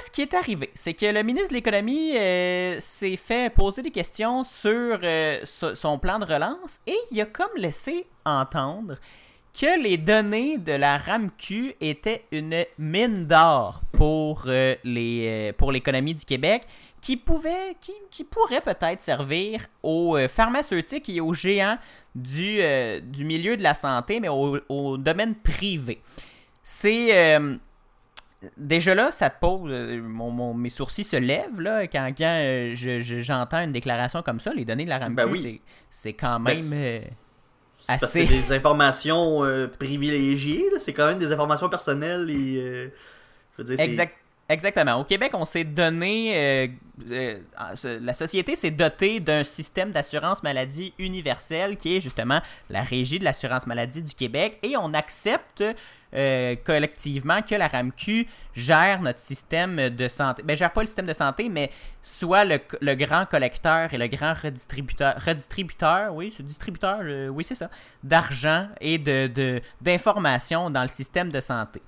ce qui est arrivé, c'est que le ministre de l'Économie euh, s'est fait poser des questions sur euh, so- son plan de relance et il a comme laissé entendre que les données de la RAMQ étaient une mine d'or pour, les, pour l'économie du Québec qui, pouvait, qui, qui pourrait peut-être servir aux euh, pharmaceutiques et aux géants du, euh, du milieu de la santé, mais au, au domaine privé. C'est... euh, Déjà là, ça te pose. mon- mon- mes sourcils se lèvent là, quand, quand euh, je- je- j'entends une déclaration comme ça. Les données de la RAMQ, Ben oui. c'est- quand Ben, même. euh, que assez. c'est des informations euh, privilégiées, c'est quand même des informations personnelles et. je veux dire, c'est- Exact, exactement. Au Québec, on s'est donné. euh, euh, la société s'est dotée d'un système d'assurance maladie universel qui est justement la Régie de l'assurance maladie du Québec et on accepte euh, collectivement que la RAMQ gère notre système de santé. Ben, gère pas le système de santé, mais soit le, le grand collecteur et le grand redistributeur. Redistributeur, oui, distributeur, oui, c'est ça. D'argent et de, de- d'informations dans le système de santé.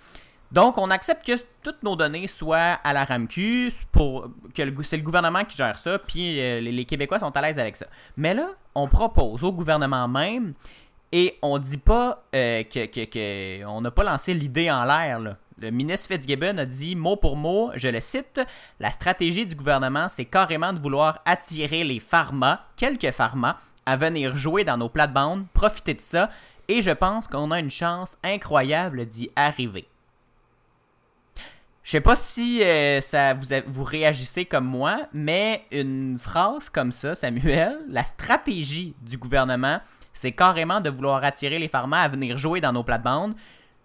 Donc, on accepte que toutes nos données soient à la RAMQ, pour, que c'est le gouvernement qui gère ça, puis euh, les, Québécois sont à l'aise avec ça. Mais là, on propose au gouvernement même, et on dit pas euh, que, on n'a pas lancé l'idée en l'air. Le ministre Fitzgibbon a dit mot pour mot, je le cite, la stratégie du gouvernement, c'est carrément de vouloir attirer les pharma, quelques pharma, à venir jouer dans nos plates-bandes, profiter de ça, et je pense qu'on a une chance incroyable d'y arriver. Je sais pas si euh, ça vous, a- vous réagissez comme moi, mais une phrase comme ça, Samuel, [laughs] la stratégie du gouvernement, c'est carrément de vouloir attirer les pharma à venir jouer dans nos plates-bandes.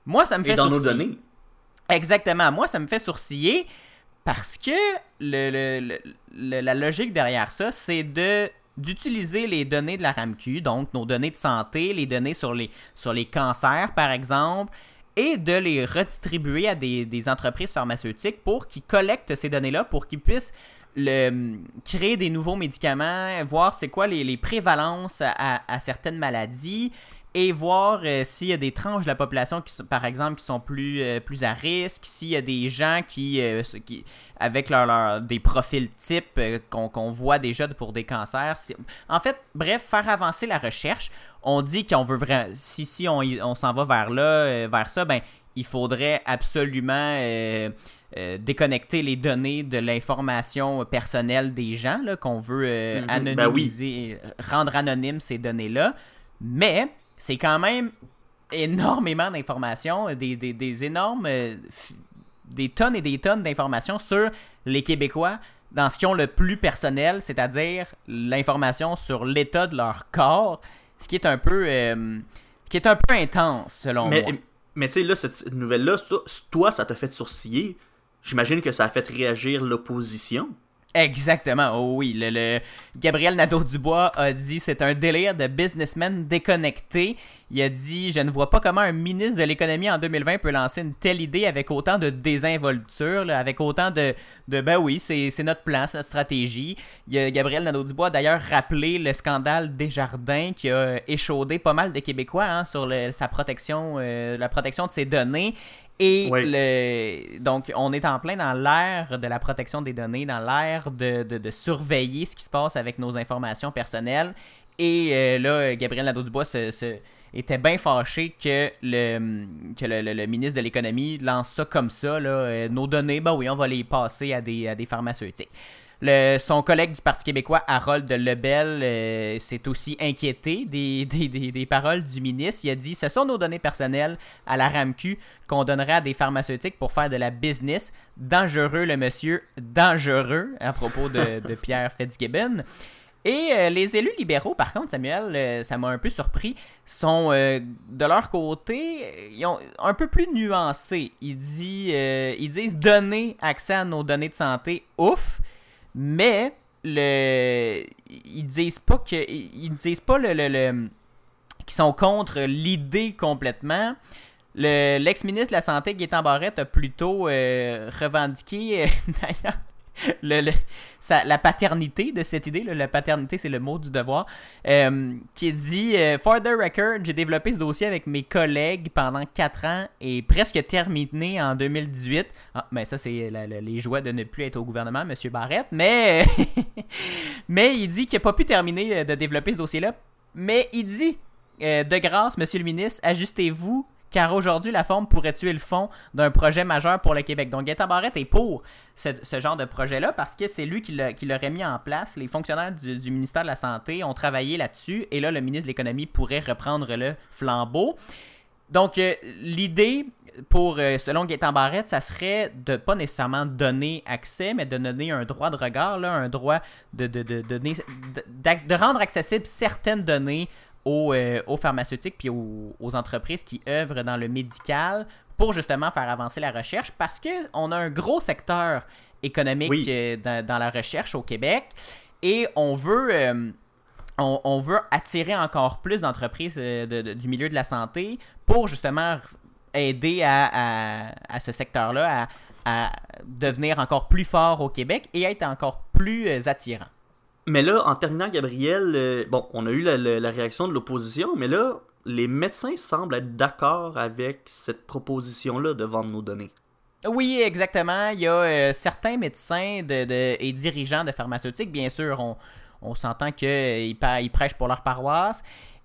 Moi, ça me fait Et dans nos sourciller. données. Exactement. Moi, ça me fait sourciller parce que le, le- le- le- la logique derrière ça, c'est de d'utiliser les données de la RAMQ, donc nos données de santé, les données sur les, sur les cancers, par exemple, et de les redistribuer à des, entreprises pharmaceutiques pour qu'ils collectent ces données-là, pour qu'ils puissent le, créer des nouveaux médicaments, voir c'est quoi les, prévalences à, certaines maladies et voir euh, s'il y a des tranches de la population qui sont, par exemple qui sont plus, euh, plus à risque, s'il y a des gens qui, euh, qui avec leur, des profils types qu'on voit déjà pour des cancers. En fait, bref, faire avancer la recherche. On dit qu'on veut vraiment si si on, s'en va vers là, euh, vers ça, ben il faudrait absolument euh, euh, déconnecter les données de l'information personnelle des gens, qu'on veut euh, Mhm. Ben oui. anonymiser, rendre anonymes ces données-là. Mais c'est quand même énormément d'informations, des, des- des énormes, euh, des tonnes et des tonnes d'informations sur les Québécois dans ce qu'ils ont le plus personnel, c'est-à-dire l'information sur l'état de leur corps, ce qui est un peu, euh, qui est un peu intense selon Mais, moi. mais tu sais, là, cette nouvelle-là, toi, ça t'a fait sourciller. J'imagine que ça a fait réagir l'opposition. Exactement, oh oui. Le, le- Gabriel Nadeau-Dubois a dit c'est un délire de businessman déconnecté. Il a dit Je ne vois pas comment un ministre de l'économie en 2020 peut lancer une telle idée avec autant de désinvolture, avec autant de, de ben oui, c'est notre plan, c'est notre stratégie. Il a Gabriel Nadeau-Dubois a d'ailleurs rappelé le scandale Desjardins qui a échaudé pas mal de Québécois hein, sur sa protection, euh, la protection de ses données. Et Oui. le, donc, on est en plein dans l'ère de la protection des données, dans l'ère de, de- de surveiller ce qui se passe avec nos informations personnelles. Et euh, là, Gabriel Nadeau-Dubois se, se- était bien fâché que le, que le, le- le ministre de l'Économie lance ça comme ça. Là, Euh, nos données, ben oui, on va les passer à des, à des pharmaceutiques. Son collègue du Parti québécois, Harold Lebel, euh, s'est aussi inquiété des, paroles du ministre. Il a dit Ce sont nos données personnelles à la RAMQ qu'on donnerait à des pharmaceutiques pour faire de la business. Dangereux, le monsieur, dangereux, à propos de, Pierre Fitzgibbon. Et euh, les élus libéraux, par contre, Samuel, euh, ça m'a un peu surpris, sont de leur côté, un peu plus nuancés. Ils, dit, ils disent donner accès à nos données de santé, ouf, mais le, ils disent pas disent pas le, le- le- qu'ils sont contre l'idée complètement. Le- L'ex-ministre de la Santé, Gaétan Barrette, a plutôt euh, revendiqué, euh, [laughs] d'ailleurs, [laughs] le- la paternité de cette idée. là. La paternité, c'est le mot du devoir. euh, qui dit euh, For the record, j'ai développé ce dossier avec mes collègues pendant 4 ans et presque terminé en 2018. Ah, mais ça, c'est les joies de ne plus être au gouvernement, Monsieur Barrette. Mais, [laughs] mais il dit qu'il n'a pas pu terminer euh, de développer ce dossier-là. Mais il dit euh, de grâce, monsieur le ministre, ajustez-vous, car aujourd'hui, la forme pourrait tuer le fond d'un projet majeur pour le Québec. Donc, Gaëtan Barrette est pour ce, genre de projet-là parce que c'est lui qui l'a- qui l'aurait mis en place. Les fonctionnaires du, ministère de la Santé ont travaillé là-dessus et là, le ministre de l'Économie pourrait reprendre le flambeau. Donc, euh, l'idée pour, euh, selon Gaétan Barrette, ça serait de pas nécessairement donner accès, mais de donner un droit de regard, un droit de, de rendre accessibles certaines données aux, euh, aux pharmaceutiques puis aux, aux entreprises qui œuvrent dans le médical pour justement faire avancer la recherche parce qu'on a un gros secteur économique Oui. euh, dans, dans la recherche au Québec et on veut... euh, on, on veut attirer encore plus d'entreprises de- de- du milieu de la santé pour justement aider à, à- à ce secteur-là à, à devenir encore plus fort au Québec et être encore plus attirant. Mais là, en terminant, Gabriel, euh, bon, on a eu la, réaction de l'opposition, mais là, les médecins semblent être d'accord avec cette proposition-là de vendre nos données. Oui, exactement. Il y a euh, certains médecins de, de- et dirigeants de pharmaceutiques, bien sûr, on, s'entend qu'ils ils prêchent pour leur paroisse.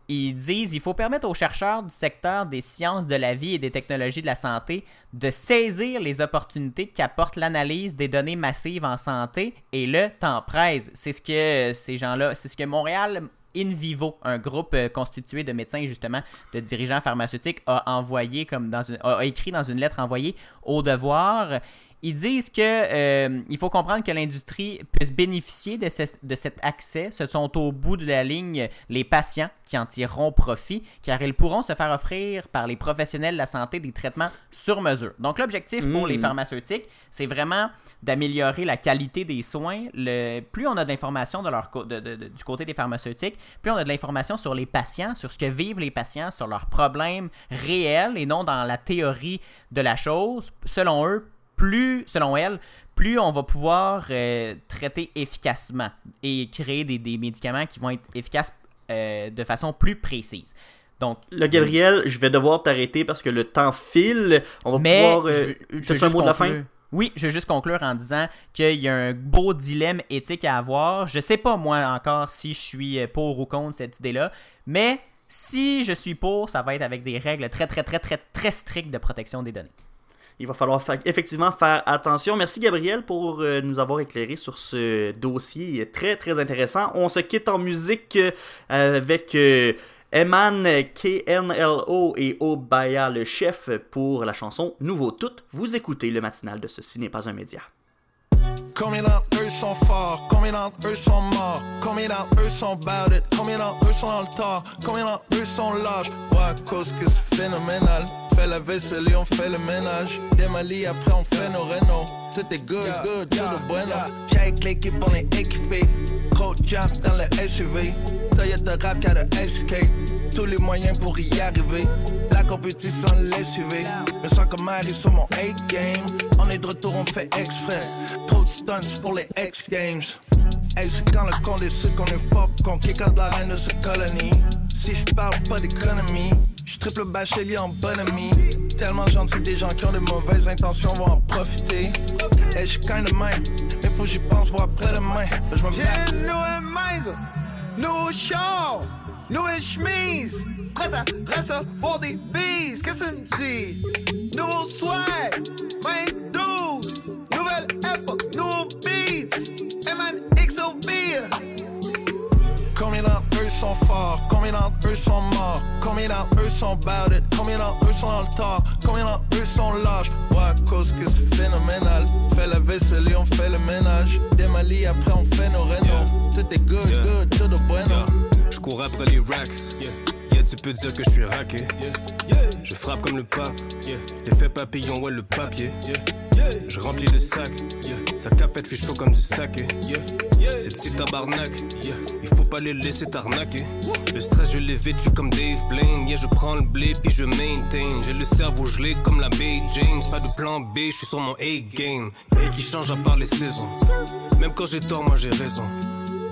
Ils disent il faut permettre aux chercheurs du secteur des sciences de la vie et des technologies de la santé de saisir les opportunités qu'apporte l'analyse des données massives en santé et le temps presse. C'est ce que ces gens-là, c'est ce que Montréal In Vivo, un groupe euh, constitué de médecins et justement de dirigeants pharmaceutiques, a envoyé comme dans une, a écrit dans une lettre envoyée au devoir. Ils disent que euh, il faut comprendre que l'industrie puisse bénéficier de, ce- de cet accès. Ce sont au bout de la ligne les patients qui en tireront profit, car ils pourront se faire offrir par les professionnels de la santé des traitements sur mesure. Donc l'objectif pour les pharmaceutiques, c'est vraiment d'améliorer la qualité des soins. Le, plus on a d'informations de leur de- de- du côté des pharmaceutiques, plus on a de l'information sur les patients, sur ce que vivent les patients, sur leurs problèmes réels et non dans la théorie de la chose. Selon eux, plus, selon elles, plus on va pouvoir euh, traiter efficacement et créer des, des médicaments qui vont être efficaces euh, de façon plus précise. Donc, Là, Gabriel, je vais devoir t'arrêter parce que le temps file. On va mais pouvoir. euh, je- je un mot de la fin? Oui, je veux juste conclure en disant qu'il y a un beau dilemme éthique à avoir. Je sais pas moi encore si je suis euh, pour ou contre cette idée-là, mais si je suis pour, ça va être avec des règles très très très très très strictes de protection des données. Il va falloir fa- effectivement faire attention. Merci Gabriel pour euh, nous avoir éclairé sur ce dossier très très intéressant. On se quitte en musique euh, avec euh, Eman KNLO et Obaya le chef pour la chanson Nouveau Tout. Vous écoutez le matinal de Ceci n'est pas un média. Combien d'entre eux sont forts, combien d'entre eux sont morts, combien d'entre eux sont it, combien d'entre eux sont dans le tort, combien d'entre eux sont lâches, ouais, à cause que c'est phénoménal, fait la vaisselle et on fait le ménage. Des Mali, après on fait nos rénaux. Tout est good, good, tout est bueno. J'ai cliqué pour les équiper. Gros jump dans le SUV. Toyota RAV4 Escape. Tous les moyens pour y arriver. La compétition lessivée. Mais sans comme arrive sur mon 8 game. On est de retour, on fait exprès. Trop de stunts pour les X Games. Hey, c'est quand le con décide qu'on est fort, qu'on kick out la reine de cette colonie. Si je parle pas d'économie, je triple bachelier en bonhomie. Tellement gentil, des gens qui ont de mauvaises intentions vont en profiter. Hey, je suis kinda même, mais faut que j'y pense pour après-demain. Je me J'ai une nouvelle chemise. Prête à recevoir des bises, qu'est-ce que tu me dis? Nouveau swag, 22, nouvelle époque, nouveau beats. MNXOB. Combien d'entre eux sont forts, combien d'entre eux sont morts, combien d'entre eux sont bad it, combien d'entre eux sont dans le tort, combien d'entre eux sont lâches? Ouais, à cause que c'est phénoménal. Fait la vaisselle et on fait le ménage. Des Mali, après on fait nos rénaux. Tout est good, Yeah. good, tout est bueno. Je cours après les racks. Yeah, tu peux dire que je suis raqué. Je frappe comme le pape. L'effet papillon, ouais, le papier. Je remplis le sac. Sa capette fait chaud comme du saké. Ces petits tabarnak. Il faut pas les laisser t'arnaquer. Le stress, je l'ai vêtu comme Dave Blaine. Yeah, je prends le blé puis je maintain. J'ai le cerveau gelé comme la baie James. Pas de plan B, je suis sur mon A-game. Et qui change à part les saisons. Même quand j'ai tort, moi j'ai raison.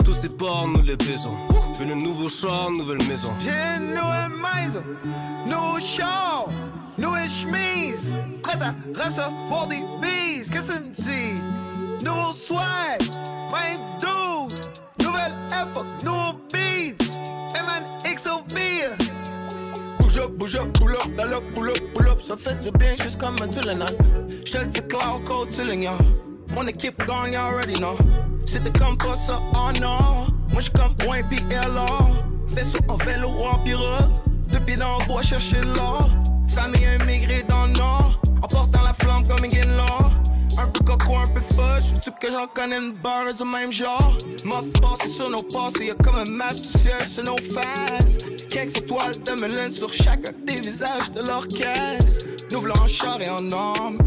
Tous ces ports, nous les baisons. Veux le nouveau char, nouvelle maison. J'ai une nouvelle maison, nouveau char, nouvelle chemise. Prête à recevoir des bises, qu'est-ce que tu me dis? Nouveau swag, 22, nouvelle époque, nouveau beats. MNXOB. Bouge up, bouge up, pull up, pull up, pull up, pull up. Ça fait du bien juste comme un Dylan. J'te dis cloud code chilling, y'all. Wanna keep going, you already know. Comme pas ça, oh non. Moi j'suis comme point PLA. Fais ça en vélo ou en pirogue. Depuis dans le bois chercher l'or. Famille immigrée dans le nord. En portant la flamme comme une law. Un peu coco, un peu fudge. Tu que j'en connais une barre du même genre. M'a passé sur nos passés, y'a comme un map du ciel sur nos faces. Quelques étoiles de mélène sur chacun des visages de l'orchestre. Nous voulons en char et en homme.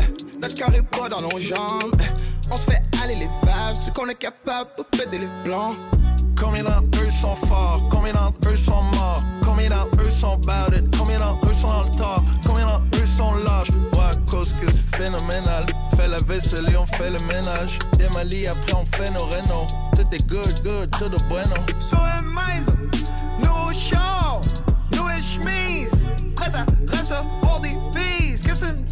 Notre cœur pas dans nos jambes. On se fait aller les vagues, c'est qu'on est capable de péter les plans. Combien d'entre eux sont forts, combien d'entre eux sont morts, combien d'entre eux sont bad it, combien d'entre eux sont dans le tort, combien d'entre eux sont lâches? Ouais, à cause que c'est phénoménal. Fait la vaisselle et on fait le ménage. Des Mali, après on fait nos rénaux. Tout est good, good, tout est bueno. Une maison, nouveau char, nouvelle chemise. Prête à recevoir des bises, qu'est-ce que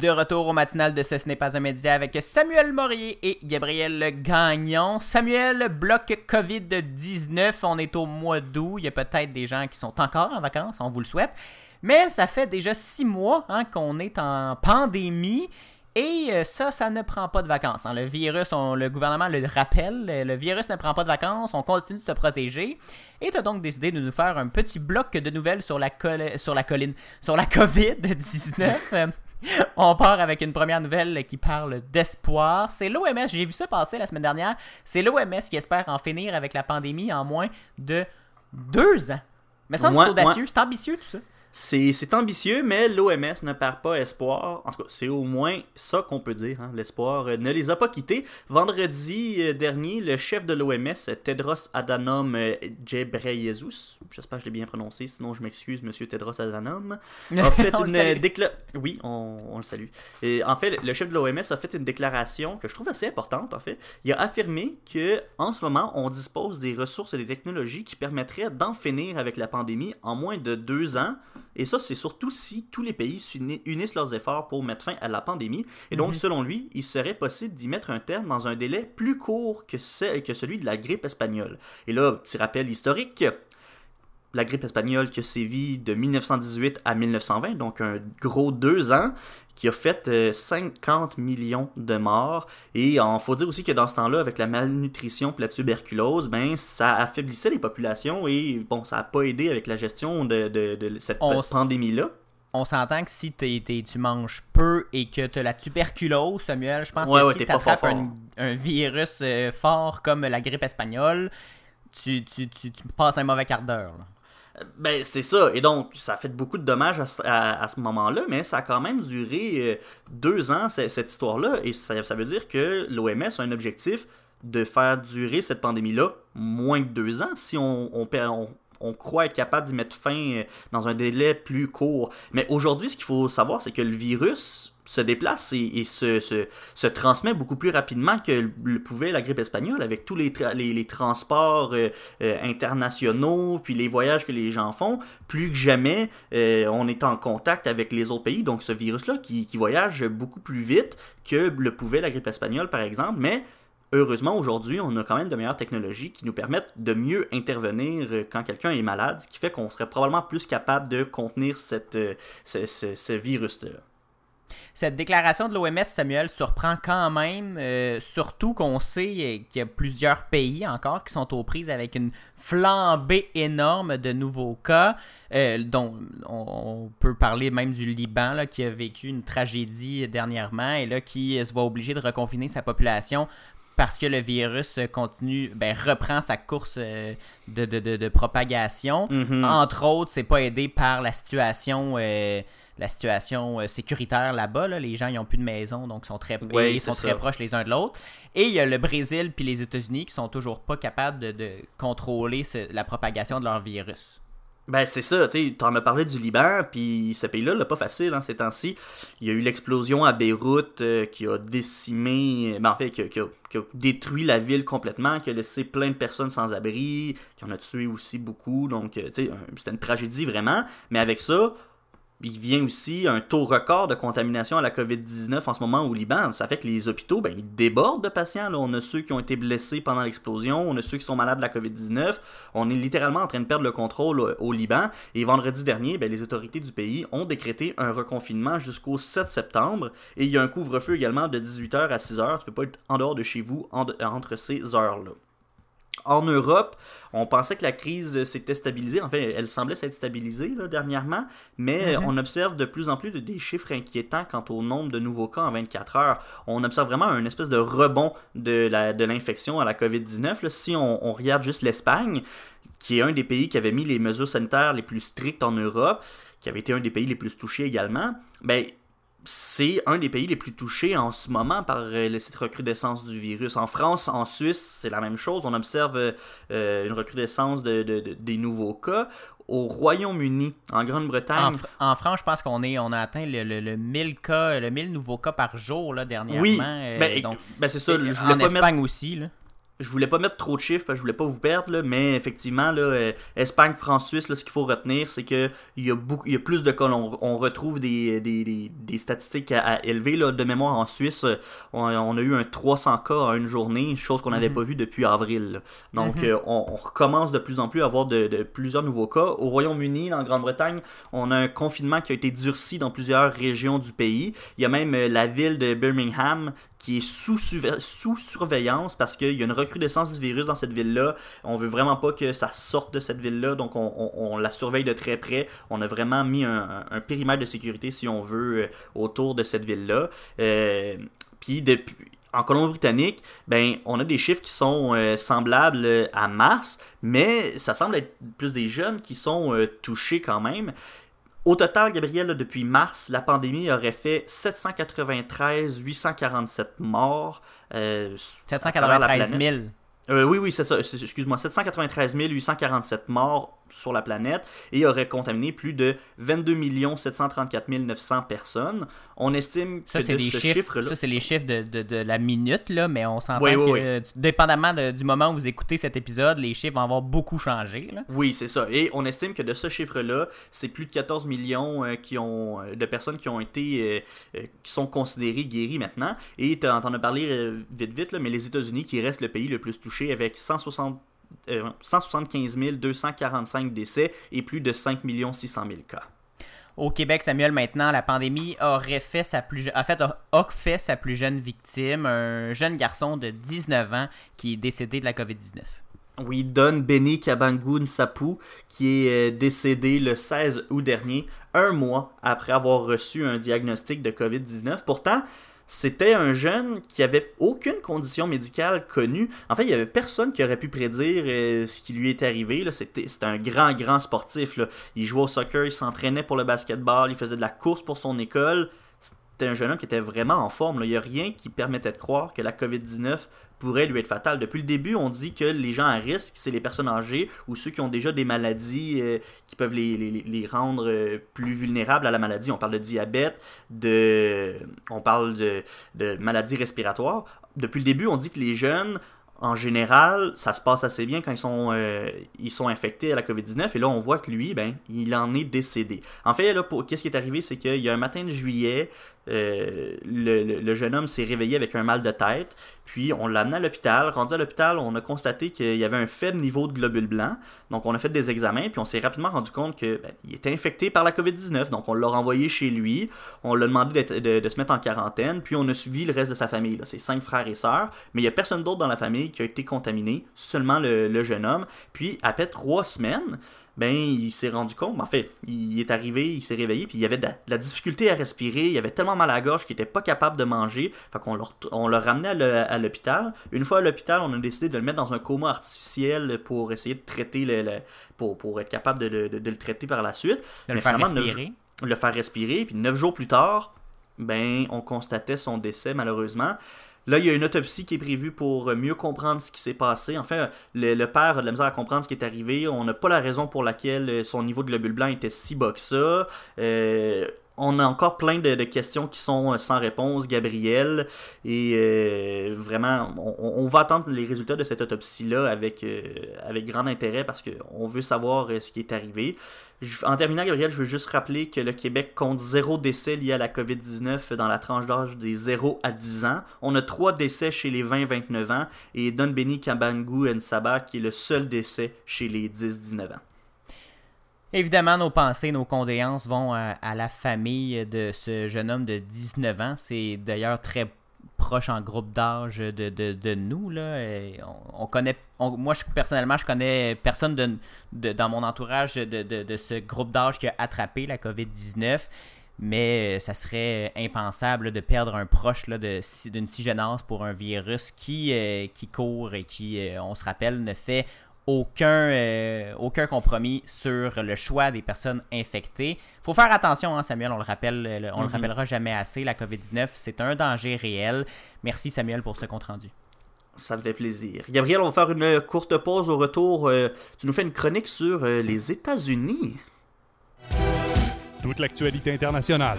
De retour au matinal de Ce, ce n'est pas un média avec Samuel Morier et Gabriel Gagnon. Samuel, bloc COVID-19, on est au mois d'août. Il y a peut-être des gens qui sont encore en vacances, on vous le souhaite. Mais ça fait déjà six mois hein, qu'on est en pandémie. Et euh, ça, ça ne prend pas de vacances. hein. Le virus, le gouvernement le rappelle, le le virus ne prend pas de vacances, on continue de se protéger. Et tu as donc décidé de nous faire un petit bloc de nouvelles sur la, sur la colline, sur la COVID-19. [laughs] On part avec une première nouvelle qui parle d'espoir. C'est l'OMS, j'ai vu ça passer la semaine dernière. C'est l'OMS qui espère en finir avec la pandémie en moins de deux ans. Mais ça me semble que c'est audacieux, c'est ambitieux tout ça. C'est ambitieux, mais l'OMS ne perd pas espoir. En tout cas, c'est au moins ça qu'on peut dire. hein. L'espoir ne les a pas quittés. Vendredi euh, dernier, le chef de l'OMS, Tedros Adhanom euh, Ghebreyesus, j'espère que je l'ai bien prononcé, sinon je m'excuse, monsieur Tedros Adhanom, a fait [laughs] une déclaration. Oui, on, on le salue. Et en fait, le chef de l'OMS a fait une déclaration que je trouve assez importante. En fait, il a affirmé que en ce moment, on dispose des ressources et des technologies qui permettraient d'en finir avec la pandémie en moins de deux ans. Et ça, c'est surtout si tous les pays unissent leurs efforts pour mettre fin à la pandémie. Et donc, selon lui, il serait possible d'y mettre un terme dans un délai plus court que, ce- que celui de la grippe espagnole. Et là, petit rappel historique, la grippe espagnole qui a sévi de 1918 à 1920, donc un gros deux ans, qui a fait euh, 50 millions de morts. Et il faut dire aussi que dans ce temps-là, avec la malnutrition et la tuberculose, ben, ça affaiblissait les populations et bon, ça n'a pas aidé avec la gestion de, de- de cette pandémie-là. on s'entend que si t'es- t'es- tu manges peu et que tu as la tuberculose, Samuel, je pense Ouais, que ouais, si tu attrapes un, un virus euh, fort comme la grippe espagnole, tu, tu, tu, tu passes un mauvais quart d'heure. Ben, c'est ça. Et donc, ça a fait beaucoup de dommages à ce, moment-là, mais ça a quand même duré euh, deux ans, ce- cette histoire-là. Et ça, veut dire que l'OMS a un objectif de faire durer cette pandémie-là moins que deux ans si on croit être capable d'y mettre fin euh, dans un délai plus court. Mais aujourd'hui, ce qu'il faut savoir, c'est que le virus se déplace et, se, se, se transmet beaucoup plus rapidement que le pouvait la grippe espagnole avec tous les, les, transports euh, euh, internationaux, puis les voyages que les gens font. Plus que jamais, euh, on est en contact avec les autres pays. Donc ce virus-là qui, qui voyage beaucoup plus vite que le pouvait la grippe espagnole, par exemple. Mais heureusement, aujourd'hui, on a quand même de meilleures technologies qui nous permettent de mieux intervenir quand quelqu'un est malade, ce qui fait qu'on serait probablement plus capable de contenir cette, ce, ce- ce virus-là. Cette déclaration de l'OMS, Samuel, surprend quand même, euh, surtout qu'on sait qu'il y a plusieurs pays encore qui sont aux prises avec une flambée énorme de nouveaux cas, euh, dont on, on peut parler même du Liban là, qui a vécu une tragédie dernièrement et là qui se voit obligé de reconfiner sa population parce que le virus continue, ben, reprend sa course euh, de, de- de- de propagation. Mhm. Entre autres, c'est pas aidé par la situation, euh, la situation euh, sécuritaire là-bas. là. Les gens, ils ont plus de maison, donc ils sont très, Ouais, ils sont ça. très proches les uns de l'autre. Et il y a le Brésil puis les États-Unis qui sont toujours pas capables de, de contrôler ce- la propagation de leur virus. Ben c'est ça, tu sais, t'en as parlé du Liban, puis ce pays-là l'a pas facile hein, ces temps-ci. Il y a eu l'explosion à Beyrouth euh, qui a décimé, ben en fait, qui a, qui a- qui a détruit la ville complètement, qui a laissé plein de personnes sans abri, qui en a tué aussi beaucoup, donc euh, tu sais, c'était une tragédie vraiment. Mais avec ça, il vient aussi un taux record de contamination à la COVID-19 en ce moment au Liban. Ça fait que les hôpitaux, ben, ils débordent de patients. On a ceux qui ont été blessés pendant l'explosion, on a ceux qui sont malades de la COVID-19. On est littéralement en train de perdre le contrôle euh, au Liban. Et vendredi dernier, ben, les autorités du pays ont décrété un reconfinement jusqu'au 7 septembre. Et il y a un couvre-feu également de 18h à 6h. Tu peux pas être en dehors de chez vous en- entre ces heures-là. En Europe, on pensait que la crise s'était stabilisée. En fait, elle semblait s'être stabilisée là, dernièrement, mais Mhm. on observe de plus en plus de- des chiffres inquiétants quant au nombre de nouveaux cas en 24 heures. On observe vraiment un espèce de rebond de l'infection à la COVID-19. là. Si on, on regarde juste l'Espagne, qui est un des pays qui avait mis les mesures sanitaires les plus strictes en Europe, qui avait été un des pays les plus touchés également, ben c'est un des pays les plus touchés en ce moment par euh, cette recrudescence du virus. En France, en Suisse, c'est la même chose. On observe euh, euh, une recrudescence de, de- de- des nouveaux cas. Au Royaume-Uni, en Grande-Bretagne, en France, je pense qu'on est, on a atteint le, le, le 1000 cas, le 1000 nouveaux cas par jour là, dernièrement. oui, euh, ben, ben, c'est ça. Je en mettre, Espagne aussi. Là. Je voulais pas mettre trop de chiffres parce que je voulais pas vous perdre, là, mais effectivement, là, euh, Espagne, France, Suisse, là, ce qu'il faut retenir, c'est que il y, a beaucoup, il y a plus de cas. On, on retrouve des, des, des, des statistiques à, à élever. Là, de mémoire, en Suisse, on, on a eu un 300 cas en une journée, chose qu'on n'avait Mhm. pas vu depuis avril. là. Donc, Mhm. euh, on, on recommence de plus en plus à avoir de, de plusieurs nouveaux cas. Au Royaume-Uni, en Grande-Bretagne, on a un confinement qui a été durci dans plusieurs régions du pays. Il y a même euh, la ville de Birmingham qui est sous, sous surveillance parce qu'il y a une recrudescence du virus dans cette ville-là. On veut vraiment pas que ça sorte de cette ville-là, donc on, la surveille de très près. On a vraiment mis un, périmètre de sécurité, si on veut, euh, autour de cette ville-là. Euh, Puis depuis en Colombie-Britannique, ben, on a des chiffres qui sont euh, semblables à mars, mais ça semble être plus des jeunes qui sont touchés quand même. Au total, Gabriel, depuis mars, la pandémie aurait fait 793 847 morts. euh, à travers la 793 planète. 000. Euh, oui, oui, c'est ça. Excuse-moi, 793 847 morts sur la planète et aurait contaminé plus de 22 734 900 personnes. On estime Ça, que c'est de les ce chiffres, chiffre-là... ça, c'est les chiffres de, de- de la minute, là, mais on s'entend Oui, oui, que, oui. euh, dépendamment de- du moment où vous écoutez cet épisode, les chiffres vont avoir beaucoup changé. Là. Oui, c'est ça. Et on estime que de ce chiffre-là, c'est plus de 14 millions euh, qui ont, euh, de personnes qui ont été, euh, qui sont considérées guéries maintenant. Et tu en as parlé vite, vite, là, mais les États-Unis qui restent le pays le plus touché avec 160, euh, 175 245 décès et plus de 5 600 000 cas. Au Québec, Samuel, maintenant, la pandémie aurait fait sa plus en fait, a a fait sa plus jeune victime, un jeune garçon de 19 ans qui est décédé de la COVID-19. Oui, Don Benny Kabangun Sapu, qui est euh, décédé le 16 août dernier, un mois après avoir reçu un diagnostic de COVID-19. Pourtant, c'était un jeune qui avait aucune condition médicale connue. En fait, il y avait personne qui aurait pu prédire euh, ce qui lui est arrivé. C'était un grand, grand sportif. Il jouait au soccer, il s'entraînait pour le basketball, il faisait de la course pour son école. C'était un jeune homme qui était vraiment en forme. Il n'y a rien qui permettait de croire que la COVID-19 pourrait lui être fatale. Depuis le début, on dit que les gens à risque, c'est les personnes âgées ou ceux qui ont déjà des maladies euh, qui peuvent les, rendre euh, plus vulnérables à la maladie. On parle de diabète, de, on parle de, maladies respiratoires. Depuis le début, on dit que les jeunes en général, ça se passe assez bien quand ils sont, euh, infectés à la COVID-19. Et là, on voit que lui, ben, il en est décédé. En fait, là, qu'est-ce qui est arrivé, c'est qu'il y a un matin de juillet, euh, le, jeune homme s'est réveillé avec un mal de tête, puis on l'a amené à l'hôpital. Rendu à l'hôpital, on a constaté qu'il y avait un faible niveau de globules blancs. Donc on a fait des examens, puis on s'est rapidement rendu compte qu'il ben, était infecté par la COVID-19. Donc on l'a renvoyé chez lui, on l'a demandé de, se mettre en quarantaine, puis on a suivi le reste de sa famille. Ses cinq frères et sœurs, mais il n'y a personne d'autre dans la famille qui a été contaminé, seulement le, le jeune homme. Puis après trois semaines, ben il s'est rendu compte, en fait, il est arrivé, il s'est réveillé, puis il y avait de la, difficulté à respirer, il avait tellement mal à la gorge qu'il était pas capable de manger, fait qu'on on l'a ramené à l'hôpital. Une fois à l'hôpital, on a décidé de le mettre dans un coma artificiel pour essayer de traiter le, pour, pour, être capable de, le traiter par la suite. De le faire respirer. le faire respirer, puis neuf jours plus tard, ben on constatait son décès malheureusement. Là, il y a une autopsie qui est prévue pour mieux comprendre ce qui s'est passé. Enfin, le, père a de la misère à comprendre ce qui est arrivé. On n'a pas la raison pour laquelle son niveau de globule blanc était si bas que ça. Euh, on a encore plein de, questions qui sont sans réponse, Gabriel. Et euh, vraiment, on, va attendre les résultats de cette autopsie-là avec, euh, grand intérêt parce qu'on veut savoir ce qui est arrivé. En terminant, Gabriel, je veux juste rappeler que le Québec compte zéro décès lié à la COVID-19 dans la tranche d'âge des 0 à 10 ans. On a trois décès chez les 20-29 ans et Don Benny Kabangu Nsaba qui est le seul décès chez les 10-19 ans. Évidemment, nos pensées, nos condoléances vont à, la famille de ce jeune homme de 19 ans. C'est d'ailleurs très proche en groupe d'âge de, de, nous. Là. on, connaît, moi, personnellement, je connais personne de, dans mon entourage de, ce groupe d'âge qui a attrapé la COVID-19. Mais ça serait impensable de perdre un proche d'une si jeune âge pour un virus qui, euh, qui court et qui, euh, on se rappelle, ne fait aucun, euh, aucun compromis sur le choix des personnes infectées. faut faire attention, hein, Samuel, on le rappelle, on le mhm. rappellera jamais assez, la COVID-19, c'est un danger réel. Merci Samuel pour ce compte-rendu. Ça me fait plaisir. Gabriel, on va faire une courte pause au retour. Euh, tu nous fais une chronique sur euh, les États-Unis. Toute l'actualité internationale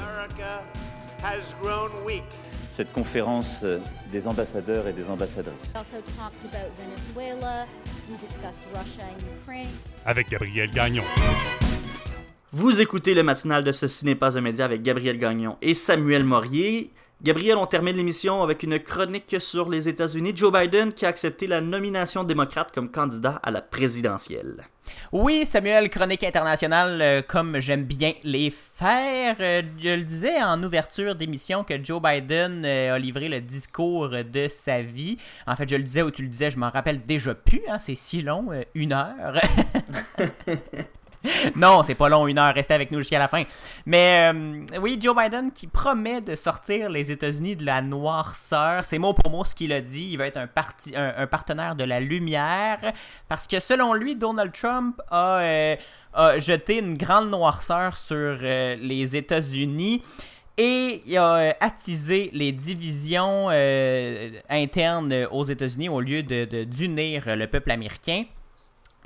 cette conférence euh, des ambassadeurs et des ambassadrices. Avec Gabriel Gagnon. Vous écoutez le matinal de Ceci n'est pas un média avec Gabriel Gagnon et Samuel Morier. Gabriel, on termine l'émission avec une chronique sur les États-Unis. Joe Biden qui a accepté la nomination démocrate comme candidat à la présidentielle. Oui, Samuel, chronique internationale, euh, comme j'aime bien les faire. Euh, je le disais en ouverture d'émission que Joe Biden euh, a livré le discours de sa vie. En fait, je le disais ou tu le disais, je m'en rappelle déjà plus. Hein, c'est si long, une heure. [laughs] [laughs] [laughs] non, c'est pas long, une heure, restez avec nous jusqu'à la fin. Mais euh, oui, Joe Biden qui promet de sortir les États-Unis de la noirceur, c'est mot pour mot ce qu'il a dit, il va être un, partenaire de la lumière, parce que selon lui, Donald Trump a, euh, jeté une grande noirceur sur euh, les États-Unis. Et il a attisé les divisions internes aux États-Unis au lieu de d'unir le peuple américain.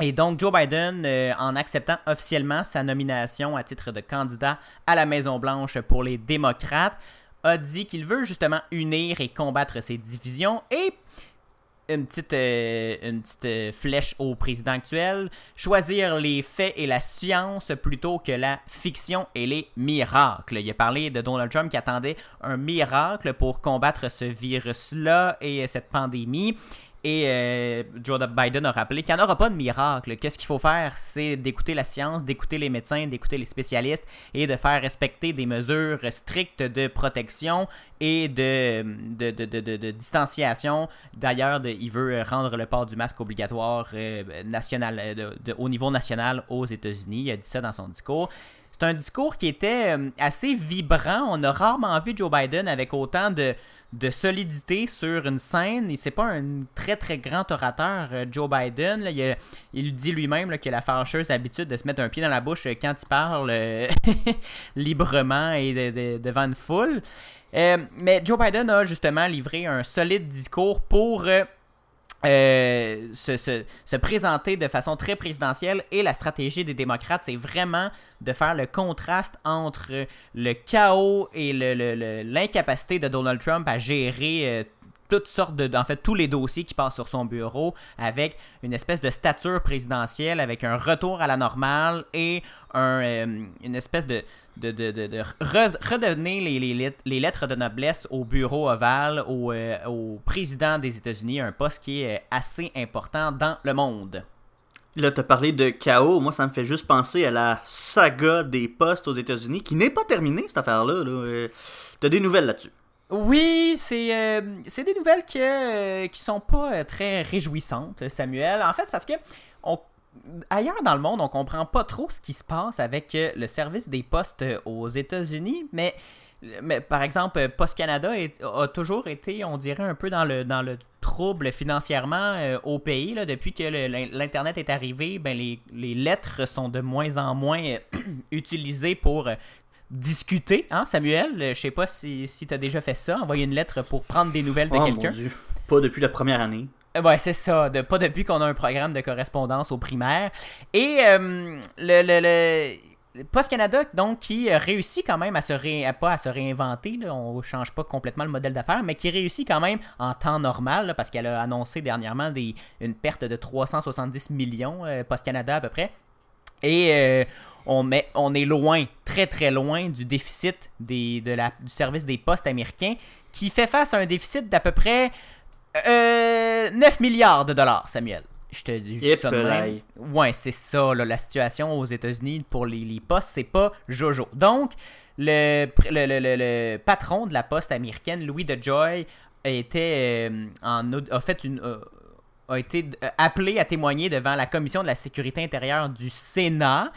Et donc, Joe Biden, euh, en acceptant officiellement sa nomination à titre de candidat à la Maison-Blanche pour les démocrates, a dit qu'il veut justement unir et combattre ces divisions et une petite, euh, une petite euh, flèche au président actuel, choisir les faits et la science plutôt que la fiction et les miracles. Il a parlé de Donald Trump qui attendait un miracle pour combattre ce virus-là et cette pandémie. Et euh, Joe Biden a rappelé qu'il n'y en aura pas de miracle. Qu'est-ce qu'il faut faire? C'est d'écouter la science, d'écouter les médecins, d'écouter les spécialistes et de faire respecter des mesures strictes de protection et de, de, de, de, de distanciation. D'ailleurs, il veut rendre le port du masque obligatoire euh, national, euh, au niveau national aux États-Unis. Il a dit ça dans son discours. C'est un discours qui était euh, assez vibrant. On a rarement vu Joe Biden avec autant de, solidité sur une scène. Et c'est pas un très très grand orateur, euh, Joe Biden. il, il, dit lui-même qu'il a la fâcheuse habitude de se mettre un pied dans la bouche quand il parle euh, [laughs] librement et devant une foule. mais Joe Biden a justement livré un solide discours pour euh, se, présenter de façon très présidentielle et la stratégie des démocrates, c'est vraiment de faire le contraste entre le chaos et l'incapacité de Donald Trump à gérer euh, toutes sortes de, en fait, tous les dossiers qui passent sur son bureau avec une espèce de stature présidentielle, avec un retour à la normale et un, euh, une espèce de, de, de, de, redonner les, les, les, lettres de noblesse au bureau ovale, au, euh, au président des États-Unis, un poste qui est assez important dans le monde. Là, tu as parlé de chaos. Moi, ça me fait juste penser à la saga des postes aux États-Unis, qui n'est pas terminée, cette affaire-là. Là. Euh, tu as des nouvelles là-dessus? Oui, c'est euh, des nouvelles que, qui sont pas très réjouissantes, Samuel. En fait, c'est parce que on ailleurs dans le monde, on comprend pas trop ce qui se passe avec euh, le service des postes euh, aux États-Unis, mais, mais par exemple, euh, Post Canada a toujours été, on dirait, un peu dans le, dans le trouble financièrement au pays. Là, depuis que l'Internet est arrivé, ben, les, les, lettres sont de moins en moins [clears throat] utilisées pour discuter, hein, Samuel? Je sais pas si, si tu as déjà fait ça, envoyer une lettre pour prendre des nouvelles de oh, quelqu'un. Pas depuis la première année. Euh, ouais, c'est ça. De, pas depuis qu'on a un programme de correspondance au primaire. Et euh, le, le, Post Canada, donc, qui réussit quand même à se, ré... pas à se réinventer, on change pas complètement le modèle d'affaires, mais qui réussit quand même en temps normal, parce qu'elle a annoncé dernièrement des... une perte de 370 millions, euh, Post Canada à peu près. Et on, met, on est loin, très très loin du déficit des, de la, du service des postes américains, qui fait face à un déficit d'à peu près euh, 9 milliards de dollars, Samuel. Je te dis ça Ouais, c'est ça, la situation aux États-Unis pour les, postes, c'est pas Jojo. Donc, le, le, patron de la poste américaine, Louis DeJoy, était euh, en, a fait une. Euh, a été appelé à témoigner devant la commission de la sécurité intérieure du Sénat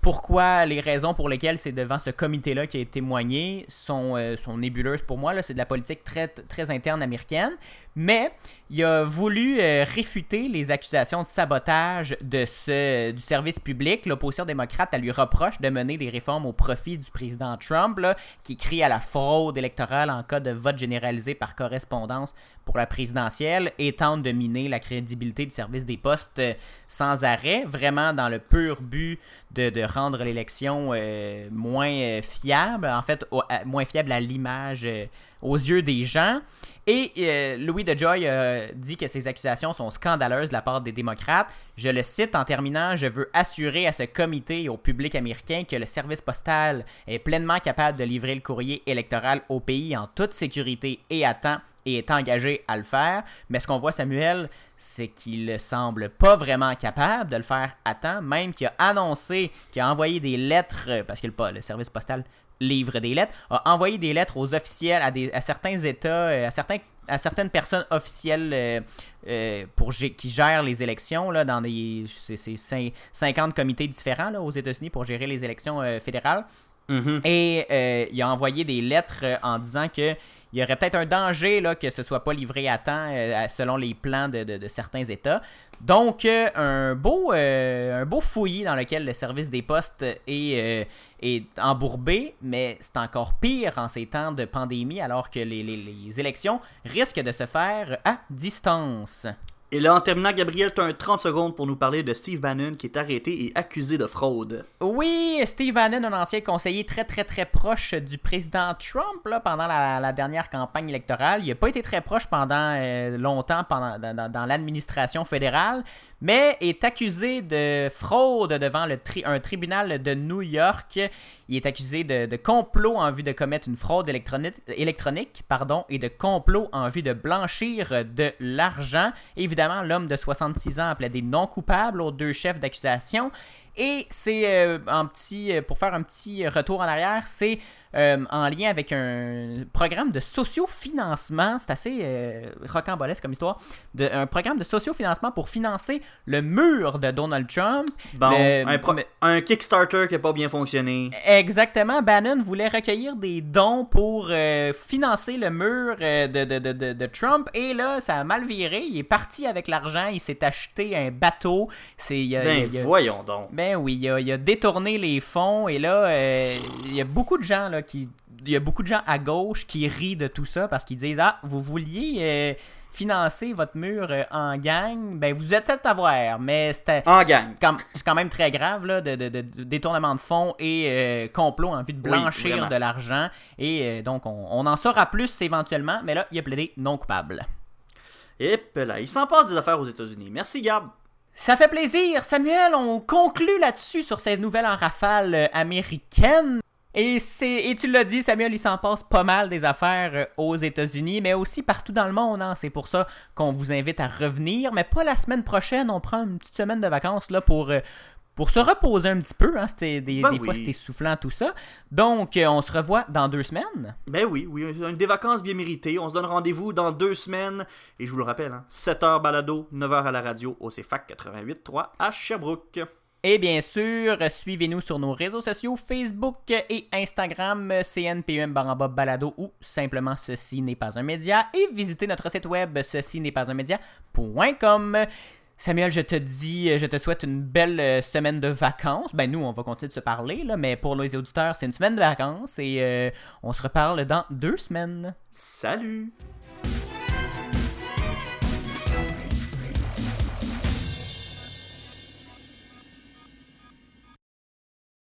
pourquoi les raisons pour lesquelles c'est devant ce comité-là qui a témoigné sont, euh, sont nébuleuses pour moi. C'est de la politique très, très interne américaine. Mais il a voulu euh, réfuter les accusations de sabotage du service public. L'opposition démocrate, elle lui reproche de mener des réformes au profit du président Trump, qui crie à la fraude électorale en cas de vote généralisé par correspondance pour la présidentielle et tente de miner la crédibilité du service des postes euh, sans arrêt, vraiment dans le pur but de, rendre l'élection euh, moins fiable, en fait, moins fiable à l'image aux yeux des gens. Et euh, Louis DeJoy euh, dit que ces accusations sont scandaleuses de la part des démocrates. Je le cite en terminant, je veux assurer à ce comité et au public américain que le service postal est pleinement capable de livrer le courrier électoral au pays en toute sécurité et à temps et est engagé à le faire. Mais ce qu'on voit, Samuel, c'est qu'il semble pas vraiment capable de le faire à temps, même qu'il a annoncé qu'il a envoyé des lettres, parce que le, le service postal livre des lettres, a envoyé des lettres aux officiels, à, des, à certains États, euh, à, certains, à certaines personnes officielles euh, euh, pour, qui gèrent les élections là, dans des 50 comités différents là, aux États-Unis pour gérer les élections fédérales. Mm-hmm. Et il a envoyé des lettres en disant que il y aurait peut-être un danger là, que ce soit pas livré à temps euh, selon les plans de, certains États. Donc, euh, un, beau, euh, un beau fouillis dans lequel le service des postes est, est embourbé, mais c'est encore pire en ces temps de pandémie alors que les, les, élections risquent de se faire à distance. Et là, en terminant, Gabriel, tu as un 30 secondes pour nous parler de Steve Bannon qui est arrêté et accusé de fraude. Oui, Steve Bannon, un ancien conseiller très très très proche du président Trump là, pendant la, dernière campagne électorale. Il n'a pas été très proche pendant euh, longtemps pendant, dans, dans l'administration fédérale, mais est accusé de fraude devant le tri- un tribunal de New York. Il est accusé de, complot en vue de commettre une fraude électronique, pardon, et de complot en vue de blanchir de l'argent. Évidemment, l'homme de 66 ans appelait des non coupables aux deux chefs d'accusation. Et c'est euh, un petit, euh, pour faire un petit retour en arrière, c'est euh, en lien avec un programme de sociofinancement. C'est assez euh, rocambolesque comme histoire. De, un programme de sociofinancement pour financer le mur de Donald Trump. Bon, Le- un, pro- mais- un Kickstarter qui n'a pas bien fonctionné. Exactement, Bannon voulait recueillir des dons pour euh, financer le mur euh, de, de- de- Trump et là, ça a mal viré. Il est parti avec l'argent, il s'est acheté un bateau. C'est, Ben, voyons donc. ben oui, il a, il a détourné les fonds et là, il y a beaucoup de gens là qui, il y a beaucoup de gens à gauche qui rient de tout ça parce qu'ils disent ah vous vouliez euh, financer votre mur euh, en gang, ben vous êtes à voir, mais c'était En gang. c'est quand, même très grave là, de, de- de- de détournement de fonds et euh, complot en vue de blanchir de l'argent et donc on, on en saura plus éventuellement, mais là il a plaidé non coupable. Et puis là, il s'en passe des affaires aux États-Unis. Merci, Gab. Ça fait plaisir, Samuel. On conclut là-dessus sur cette nouvelle en rafale américaine. Et, c'est, et tu l'as dit, Samuel, il s'en passe pas mal des affaires euh, aux États-Unis, mais aussi partout dans le monde. hein. C'est pour ça qu'on vous invite à revenir, mais pas la semaine prochaine. On prend une petite semaine de vacances là pour, euh, pour se reposer un petit peu. Hein. C'était des, Ben des fois, c'était soufflant, tout ça. Donc, euh, on se revoit dans deux semaines. Ben oui, oui, des vacances bien méritées. On se donne rendez-vous dans deux semaines. Et je vous le rappelle, hein, 7h balado, 9h à la radio au CFAC 88.3 à Sherbrooke. Et bien sûr, suivez-nous sur nos réseaux sociaux Facebook et Instagram, CNPUM baramba balado ou simplement ceci n'est pas un média. Et visitez notre site web ceci n'est pas un média.com. Samuel, je te dis, je te souhaite une belle euh, semaine de vacances. Ben nous, on va continuer de se parler, mais pour les auditeurs, c'est une semaine de vacances et euh, on se reparle dans deux semaines. Salut!